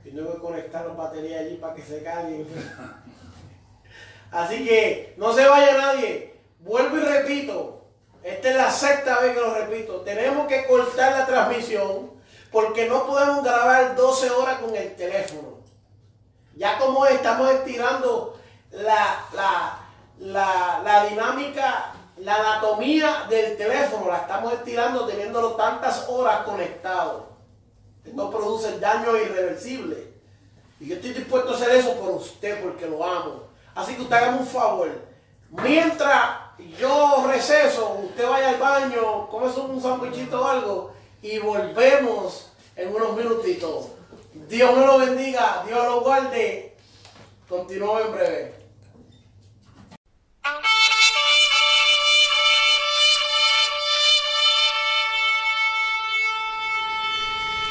Tengo que conectar las baterías allí para que se caigan. [LAUGHS] Así que no se vaya nadie. Vuelvo y repito. Esta es la sexta vez que lo repito. Tenemos que cortar la transmisión porque no podemos grabar 12 horas con el teléfono. Ya como estamos estirando la, la, la dinámica, la anatomía del teléfono, la estamos estirando teniéndolo tantas horas conectado. No produce daño irreversible. Y yo estoy dispuesto a hacer eso por usted porque lo amo. Así que usted hágame un favor. Mientras yo receso, usted vaya al baño, come un sándwichito o algo y volvemos en unos minutitos. Dios me lo bendiga, Dios lo guarde. Continúo en breve.